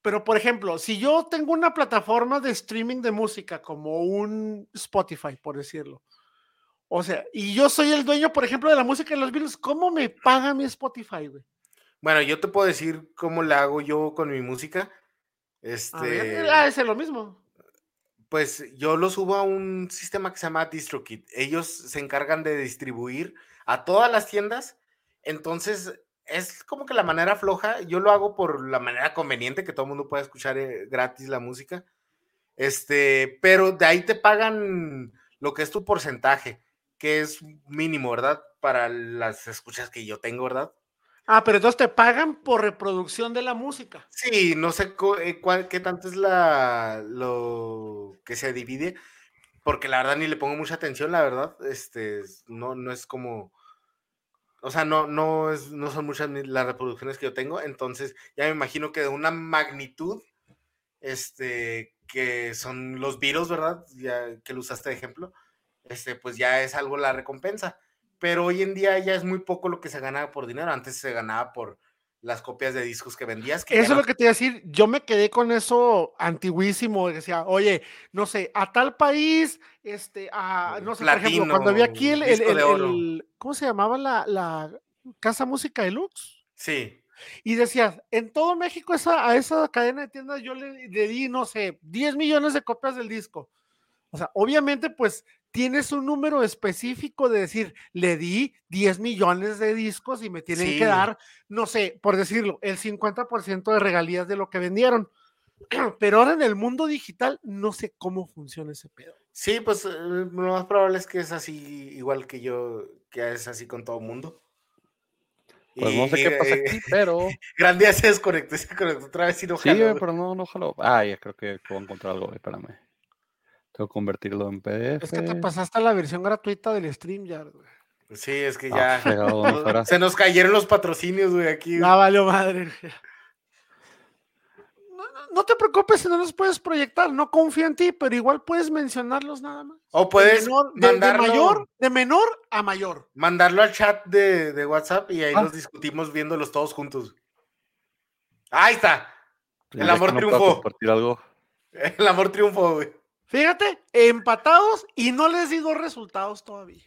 pero por ejemplo, si yo tengo una plataforma de streaming de música como un Spotify, por decirlo, o sea, y yo soy el dueño, por ejemplo, de la música de los Beatles, ¿cómo me paga mi Spotify, güey? Bueno, yo te puedo decir cómo la hago yo con mi música. Este. Ah, es lo mismo. Pues yo lo subo a un sistema que se llama DistroKit. Ellos se encargan de distribuir a todas las tiendas. Entonces, es como que la manera floja. Yo lo hago por la manera conveniente, que todo el mundo pueda escuchar eh, gratis la música. Este, pero de ahí te pagan lo que es tu porcentaje, que es mínimo, ¿verdad? Para las escuchas que yo tengo, ¿verdad? Ah, pero entonces te pagan por reproducción de la música. Sí, no sé eh, cuál, qué tanto es la lo que se divide, porque la verdad ni le pongo mucha atención, la verdad. Este, no, no es como. O sea, no, no, es, no son muchas las reproducciones que yo tengo. Entonces, ya me imagino que de una magnitud, este, que son los virus, ¿verdad? Ya que lo usaste de ejemplo, este, pues ya es algo la recompensa pero hoy en día ya es muy poco lo que se gana por dinero. Antes se ganaba por las copias de discos que vendías. eso es lo que te iba a decir. Yo me quedé con eso antiguísimo. Decía, oye, no sé, a tal país, este, a, no sé, por ejemplo, cuando había aquí el, ¿cómo se llamaba la, la Casa Música Deluxe? Sí. Y decías, en todo México esa, a esa cadena de tiendas yo le, le, di, no sé, 10 millones de copias del disco. O sea, obviamente, pues tienes un número específico de decir, le di 10 millones de discos y me tienen que dar, no sé, por decirlo, el 50% de regalías de lo que vendieron. <clears throat> Pero ahora en el mundo digital no sé cómo funciona ese pedo. Sí, pues eh, lo más probable es que es así, igual que yo, que es así con todo el mundo. Pues no sé qué pasa aquí, <laughs> pero. Gran día se desconectó, se desconectó otra vez y no Sí, pero no, no jaló. Ah, ya creo que voy a encontrar algo, espérame. Tengo que convertirlo en PDF. Es que te pasaste la versión gratuita del stream ya, güey. Sí, es que ah, ya. <laughs> se nos cayeron los patrocinios, güey, aquí. No, valió madre no te preocupes si no los puedes proyectar, no confío en ti, pero igual puedes mencionarlos nada más. O puedes de, mayor, de menor a mayor. Mandarlo al chat de, WhatsApp y ahí nos ah. discutimos viéndolos todos juntos. Ahí está. El amor triunfó. Algo. <laughs> El amor triunfó, güey. Fíjate, empatados y no les digo resultados todavía.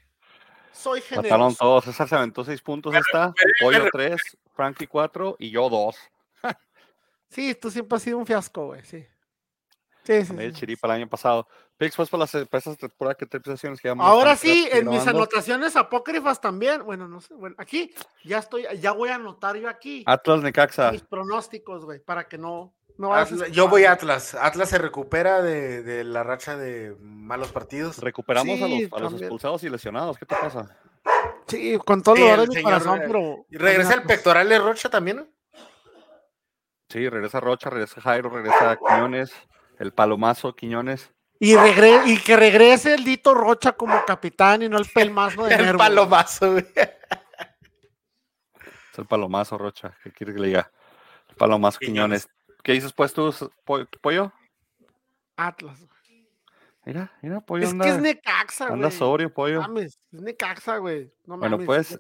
Soy generoso. Mataron todos. César se aventó seis puntos esta. Pollo tres, Frankie cuatro y yo dos. Sí, tú siempre has sido un fiasco, güey, sí. Sí, sí. El chiripa el año pasado. Pix, pues, por las empresas temporada que tres sesiones que Ahora sí, en mis anotaciones apócrifas también. Bueno, no sé. Bueno, aquí ya estoy, ya voy a anotar yo aquí. Atlas Necaxa. Mis pronósticos, güey, para que no. No yo voy a Atlas. Atlas se recupera de, de, la racha de malos partidos. Recuperamos a, los, a los, expulsados y lesionados. ¿Qué te pasa? Sí, con todo lo de mi corazón, pero. ¿Y regresa el pectoral de Rocha también? Sí, regresa Rocha, regresa Jairo, regresa Quiñones, el palomazo Quiñones. Y, regre y que regrese el Dito Rocha como capitán y no el pelmazo de <laughs> El palomazo, güey. Es el palomazo, Rocha. ¿Qué quiere que le diga? El palomazo Quiñones. ¿Qué dices pues tú, pollo? Atlas. Mira, mira, pollo. Es que es Necaxa, güey. Anda sobrio, pollo. Mames, es Necaxa, güey. No bueno, pues,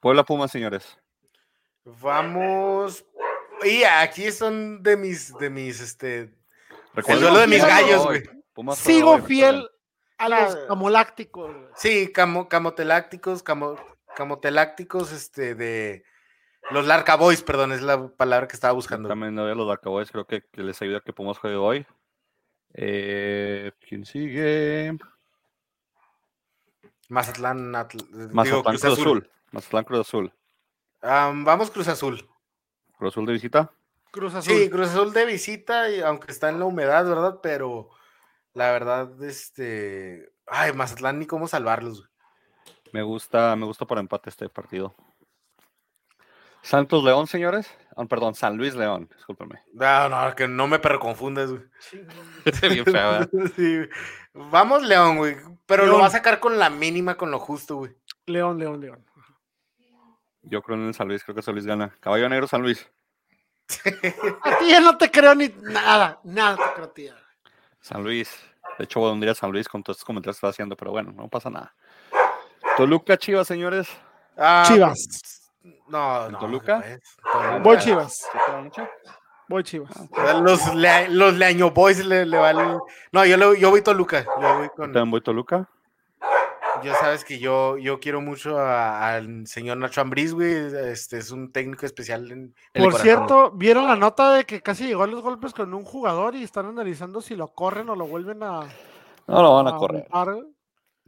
Puebla Puma, señores. Vamos y aquí son de mis, de mis, este. El duelo de mis gallos, güey. Sigo fiel a los camolácticos. Sí, camo, camotelácticos, camo, camotelácticos, este, de. Los Larca Boys, perdón, es la palabra que estaba buscando. También no los Larca Boys, creo que, les ayuda que Pumas juegue hoy. Eh, ¿Quién sigue? Mazatlán, Mazatlán Cruz, Azul. Mazatlán Cruz Azul. vamos Cruz Azul. ¿Cruz Azul de visita? Cruz Azul. Sí, Cruz Azul de visita, y aunque está en la humedad, ¿verdad? Pero la verdad, este. Ay, Mazatlán, ni cómo salvarlos. Me gusta, me gusta por empate este partido. Santos León, señores. Ah, perdón, San Luis León, discúlpeme. No, no, que no me confundes, güey. <laughs> Bien <laughs> sí. Vamos, León, güey. Pero lo va a sacar con la mínima, con lo justo, güey. León, León, León. Yo creo en el San Luis, creo que San Luis gana. Caballo Negro, San Luis. <laughs> a ti ya no te creo ni nada, nada te creo a ti. San Luis. De hecho, voy a San Luis con todos estos comentarios que está haciendo, pero bueno, no pasa nada. Toluca, Chivas, señores. Ah, Chivas. No, no. ¿Toluca? Voy Chivas. Voy Chivas. Ah, los, le, los Leaño Boys le, le valen. No, yo, yo voy Toluca. Yo voy con... ¿También voy Toluca? Ya sabes que yo, yo quiero mucho al señor Nacho Ambriz, güey. Este es un técnico especial. En, Por cierto, ¿vieron la nota de que casi llegó a los golpes con un jugador y están analizando si lo corren o lo vuelven a. No lo van a, correr.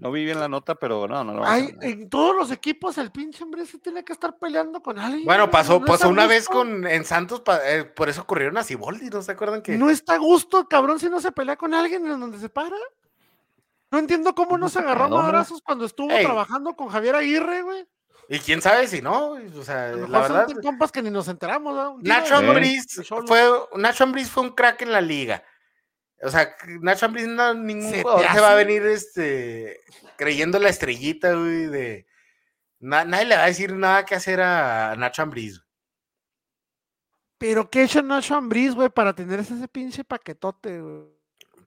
No vi bien la nota, pero no, no lo van a En todos los equipos el pinche Ambriz tiene que estar peleando con alguien. Bueno, pasó, pasó una vez con en Santos, eh, por eso corrieron a Ciboldi, ¿no se acuerdan que? No está a gusto, cabrón, si no se pelea con alguien en donde se para. No entiendo cómo no se agarró a abrazos cuando estuvo trabajando con Javier Aguirre, güey. Y quién sabe si no, o sea, la verdad. Son compas que ni nos enteramos, ¿no? Nacho Ambriz fue, Nacho Ambriz fue un crack en la liga. O sea, Nacho Ambriz no, ningún se jugador se va a venir este creyendo la estrellita, güey, de nadie le va a decir nada que hacer a Nacho Ambriz. Pero ¿qué hecho Nacho Ambriz, güey, para tener ese pinche paquetote, güey?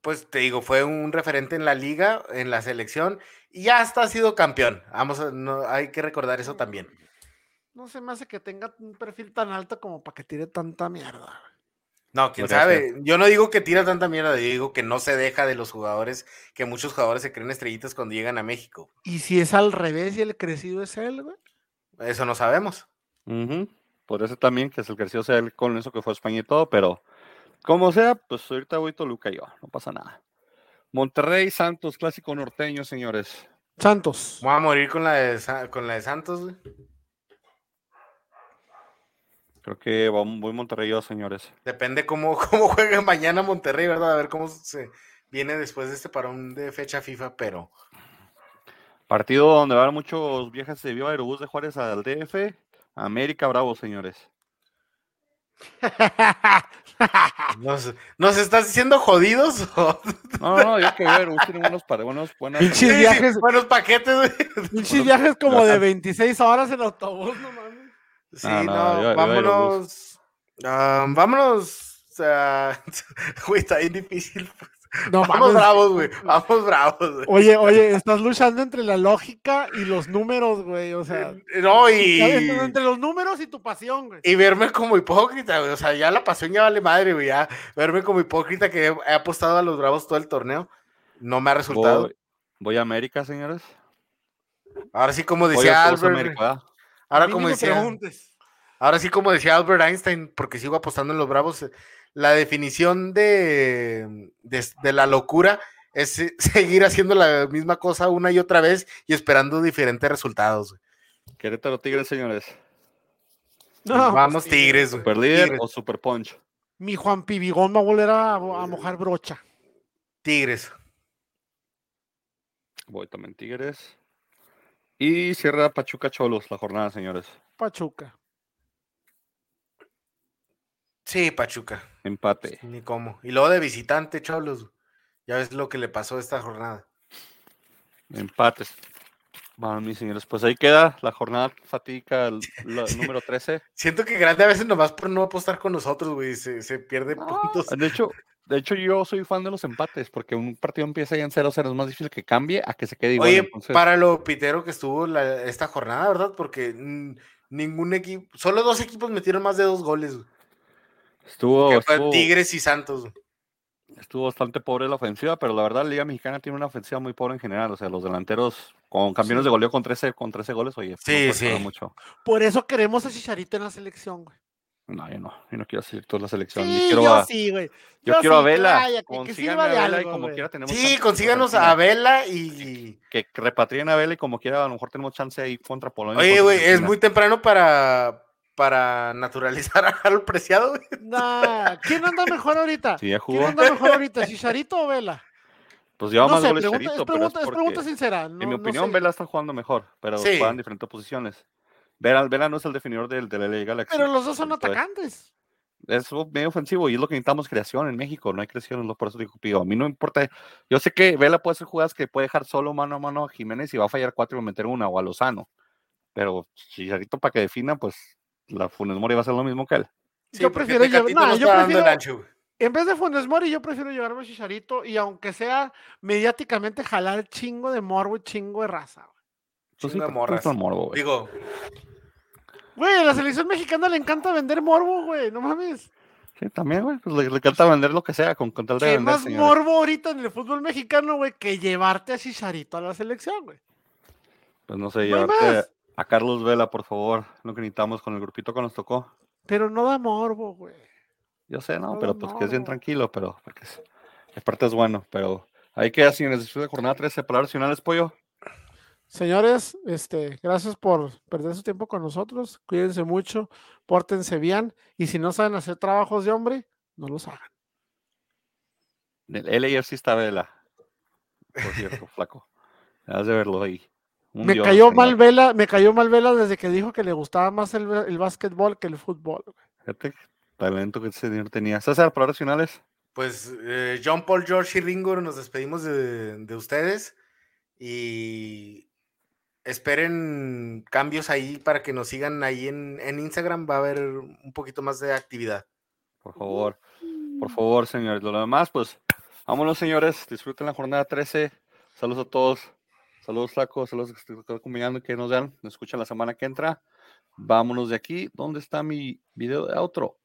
pues te digo, fue un referente en la liga, en la selección, y ya hasta ha sido campeón. Vamos, no, hay que recordar eso también. No se me hace que tenga un perfil tan alto como para que tire tanta mierda. No, quién sabe. Yo no digo que tira tanta mierda, digo que no se deja de los jugadores, que muchos jugadores se creen estrellitas cuando llegan a México. ¿Y si es al revés y el crecido es él, güey? Eso no sabemos. Por eso también que es el crecido sea él con eso que fue España y todo, pero como sea, pues ahorita voy Toluca yo, no pasa nada. Monterrey Santos, clásico norteño, señores. Santos. Voy a morir con la de, con la de Santos, güey. Creo que voy Monterrey yo, señores. Depende cómo, <laughs> cómo juegue mañana Monterrey, ¿verdad? A ver cómo se viene después de este parón de fecha FIFA, pero. Partido donde van muchos viajes de Viva Aerobús de Juárez al DF. América Bravo, señores. <laughs> ¿Nos, ¿Nos, estás diciendo jodidos? No, no, yo que ver, tiene buenos, buenos, buenos, viajes, buenos paquetes, viajes como de 26 horas en autobús, no mames. Sí, no, vámonos. vámonos. O sea, <laughs> güey, está bien difícil. Pues. <laughs> vamos bravos, güey. Vamos bravos, güey. Oye, oye, <laughs> estás luchando entre la lógica y los números, güey. O sea. Eh, no, y. Entre los números y tu pasión, güey. Y verme como hipócrita, güey. O sea, ya la pasión ya vale madre, güey. Ya verme como hipócrita que he, apostado a los bravos todo el torneo. No me ha resultado. Voy, a América, señores. Ahora sí, como decía Albert. Ahora como decía, ahora sí como decía Albert Einstein, porque sigo apostando en los Bravos, la definición de, de, la locura es <laughs> seguir haciendo la misma cosa una y otra vez y esperando diferentes resultados. Querétaro Tigres, señores. No, Vamos pues, Tigres. Super líder o Super Punch. Mi Juan Pibigón va a volver a, a mojar brocha. Tigres. Voy también Tigres. Y cierra Pachuca Cholos la jornada, señores. Pachuca. Sí, Pachuca. Empate. Ni cómo. Y luego de visitante, Cholos. Ya ves lo que le pasó esta jornada. Empates. Bueno, mis señores, pues ahí queda la jornada fatídica <laughs> número 13. Siento que grande a veces nomás por no apostar con nosotros, güey, se, se pierde puntos. De hecho, de hecho, yo soy fan de los empates, porque un partido empieza ya en 0-0, es más difícil que cambie a que se quede igual. Oye, para lo pitero que estuvo esta jornada, ¿verdad? Porque ningún equipo, solo dos equipos metieron más de dos goles. Estuvo, Tigres y Santos. Estuvo bastante pobre la ofensiva, pero la verdad la Liga Mexicana tiene una ofensiva muy pobre en general. O sea, los delanteros con campeones de goleo con 13, con 13 goles, oye, sí, sí. mucho. Por eso queremos a Chicharito en la selección, güey. No, yo no, yo no quiero seguir toda la selección. yo quiero yo a, sí, güey. Yo, quiero a Vela. Consíganme a Vela y como quiera tenemos Sí, consíganos a Vela y. Que repatrien a Vela y como quiera, a lo mejor tenemos chance ahí contra Polonia. Oye, güey, es muy temprano para, para naturalizar <laughs> a Harold Preciado, güey. Nah, ¿quién anda mejor ahorita? Sí, ya jugó. ¿Quién anda mejor ahorita, Chicharito o Vela? Pues lleva más sé, goles pregunta, Chicharito, es pregunta, es pregunta sincera. en mi opinión, Vela está jugando mejor, pero juegan en diferentes posiciones. Vela, Vela no es el definidor del, del LA Galaxy. Pero los dos son atacantes es medio ofensivo y es lo que necesitamos creación en México, no hay creación, por eso digo, a mí no importa, yo sé que Vela puede hacer jugadas que puede dejar solo mano a mano a Jiménez y va a fallar cuatro y va a meter una o a Lozano, pero Chicharito para que defina, pues la Funes Mori va a ser lo mismo que él. yo prefiero llevar, no, yo prefiero, en vez de Funes Mori, yo prefiero llevarme a Chicharito y aunque sea mediáticamente jalar chingo de morbo y chingo de raza. Pues chingo de morbo, Digo, Güey, a la selección mexicana le encanta vender morbo, güey, no mames. Sí, también, güey, pues le, encanta vender lo que sea con, con tal de ¿Qué vender, más morbo ahorita en el fútbol mexicano, güey, que llevarte a Chicharito a la selección, güey? Pues no sé, llevarte a Carlos Vela, por favor, lo que necesitamos con el grupito que nos tocó. Pero no da morbo, güey. Yo sé, no, pero pues que es bien tranquilo, pero porque es, parte es bueno, pero ahí queda, señores, de jornada 13, palabras finales, pollo. Señores, este, gracias por perder su tiempo con nosotros. Cuídense mucho, pórtense bien y si no saben hacer trabajos de hombre, no los hagan. El sí está vela. Por cierto, <laughs> flaco. Has de verlo ahí. me cayó mal vela, me cayó mal vela desde que dijo que le gustaba más el, el básquetbol que el fútbol. Fíjate, talento que ese señor tenía. César, palabras finales. Pues eh, John Paul, George y Ringo nos despedimos de, de ustedes y esperen cambios ahí para que nos sigan ahí en, Instagram. Va a haber un poquito más de actividad. Por favor, por favor, señores. Lo demás, pues, vámonos, señores. Disfruten la jornada 13. Saludos a todos. Saludos, flacos. Saludos que estén acompañando que nos vean. Nos escuchan la semana que entra. Vámonos de aquí. ¿Dónde está mi video de outro?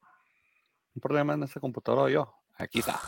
Un problema en esta computadora yo. Aquí está.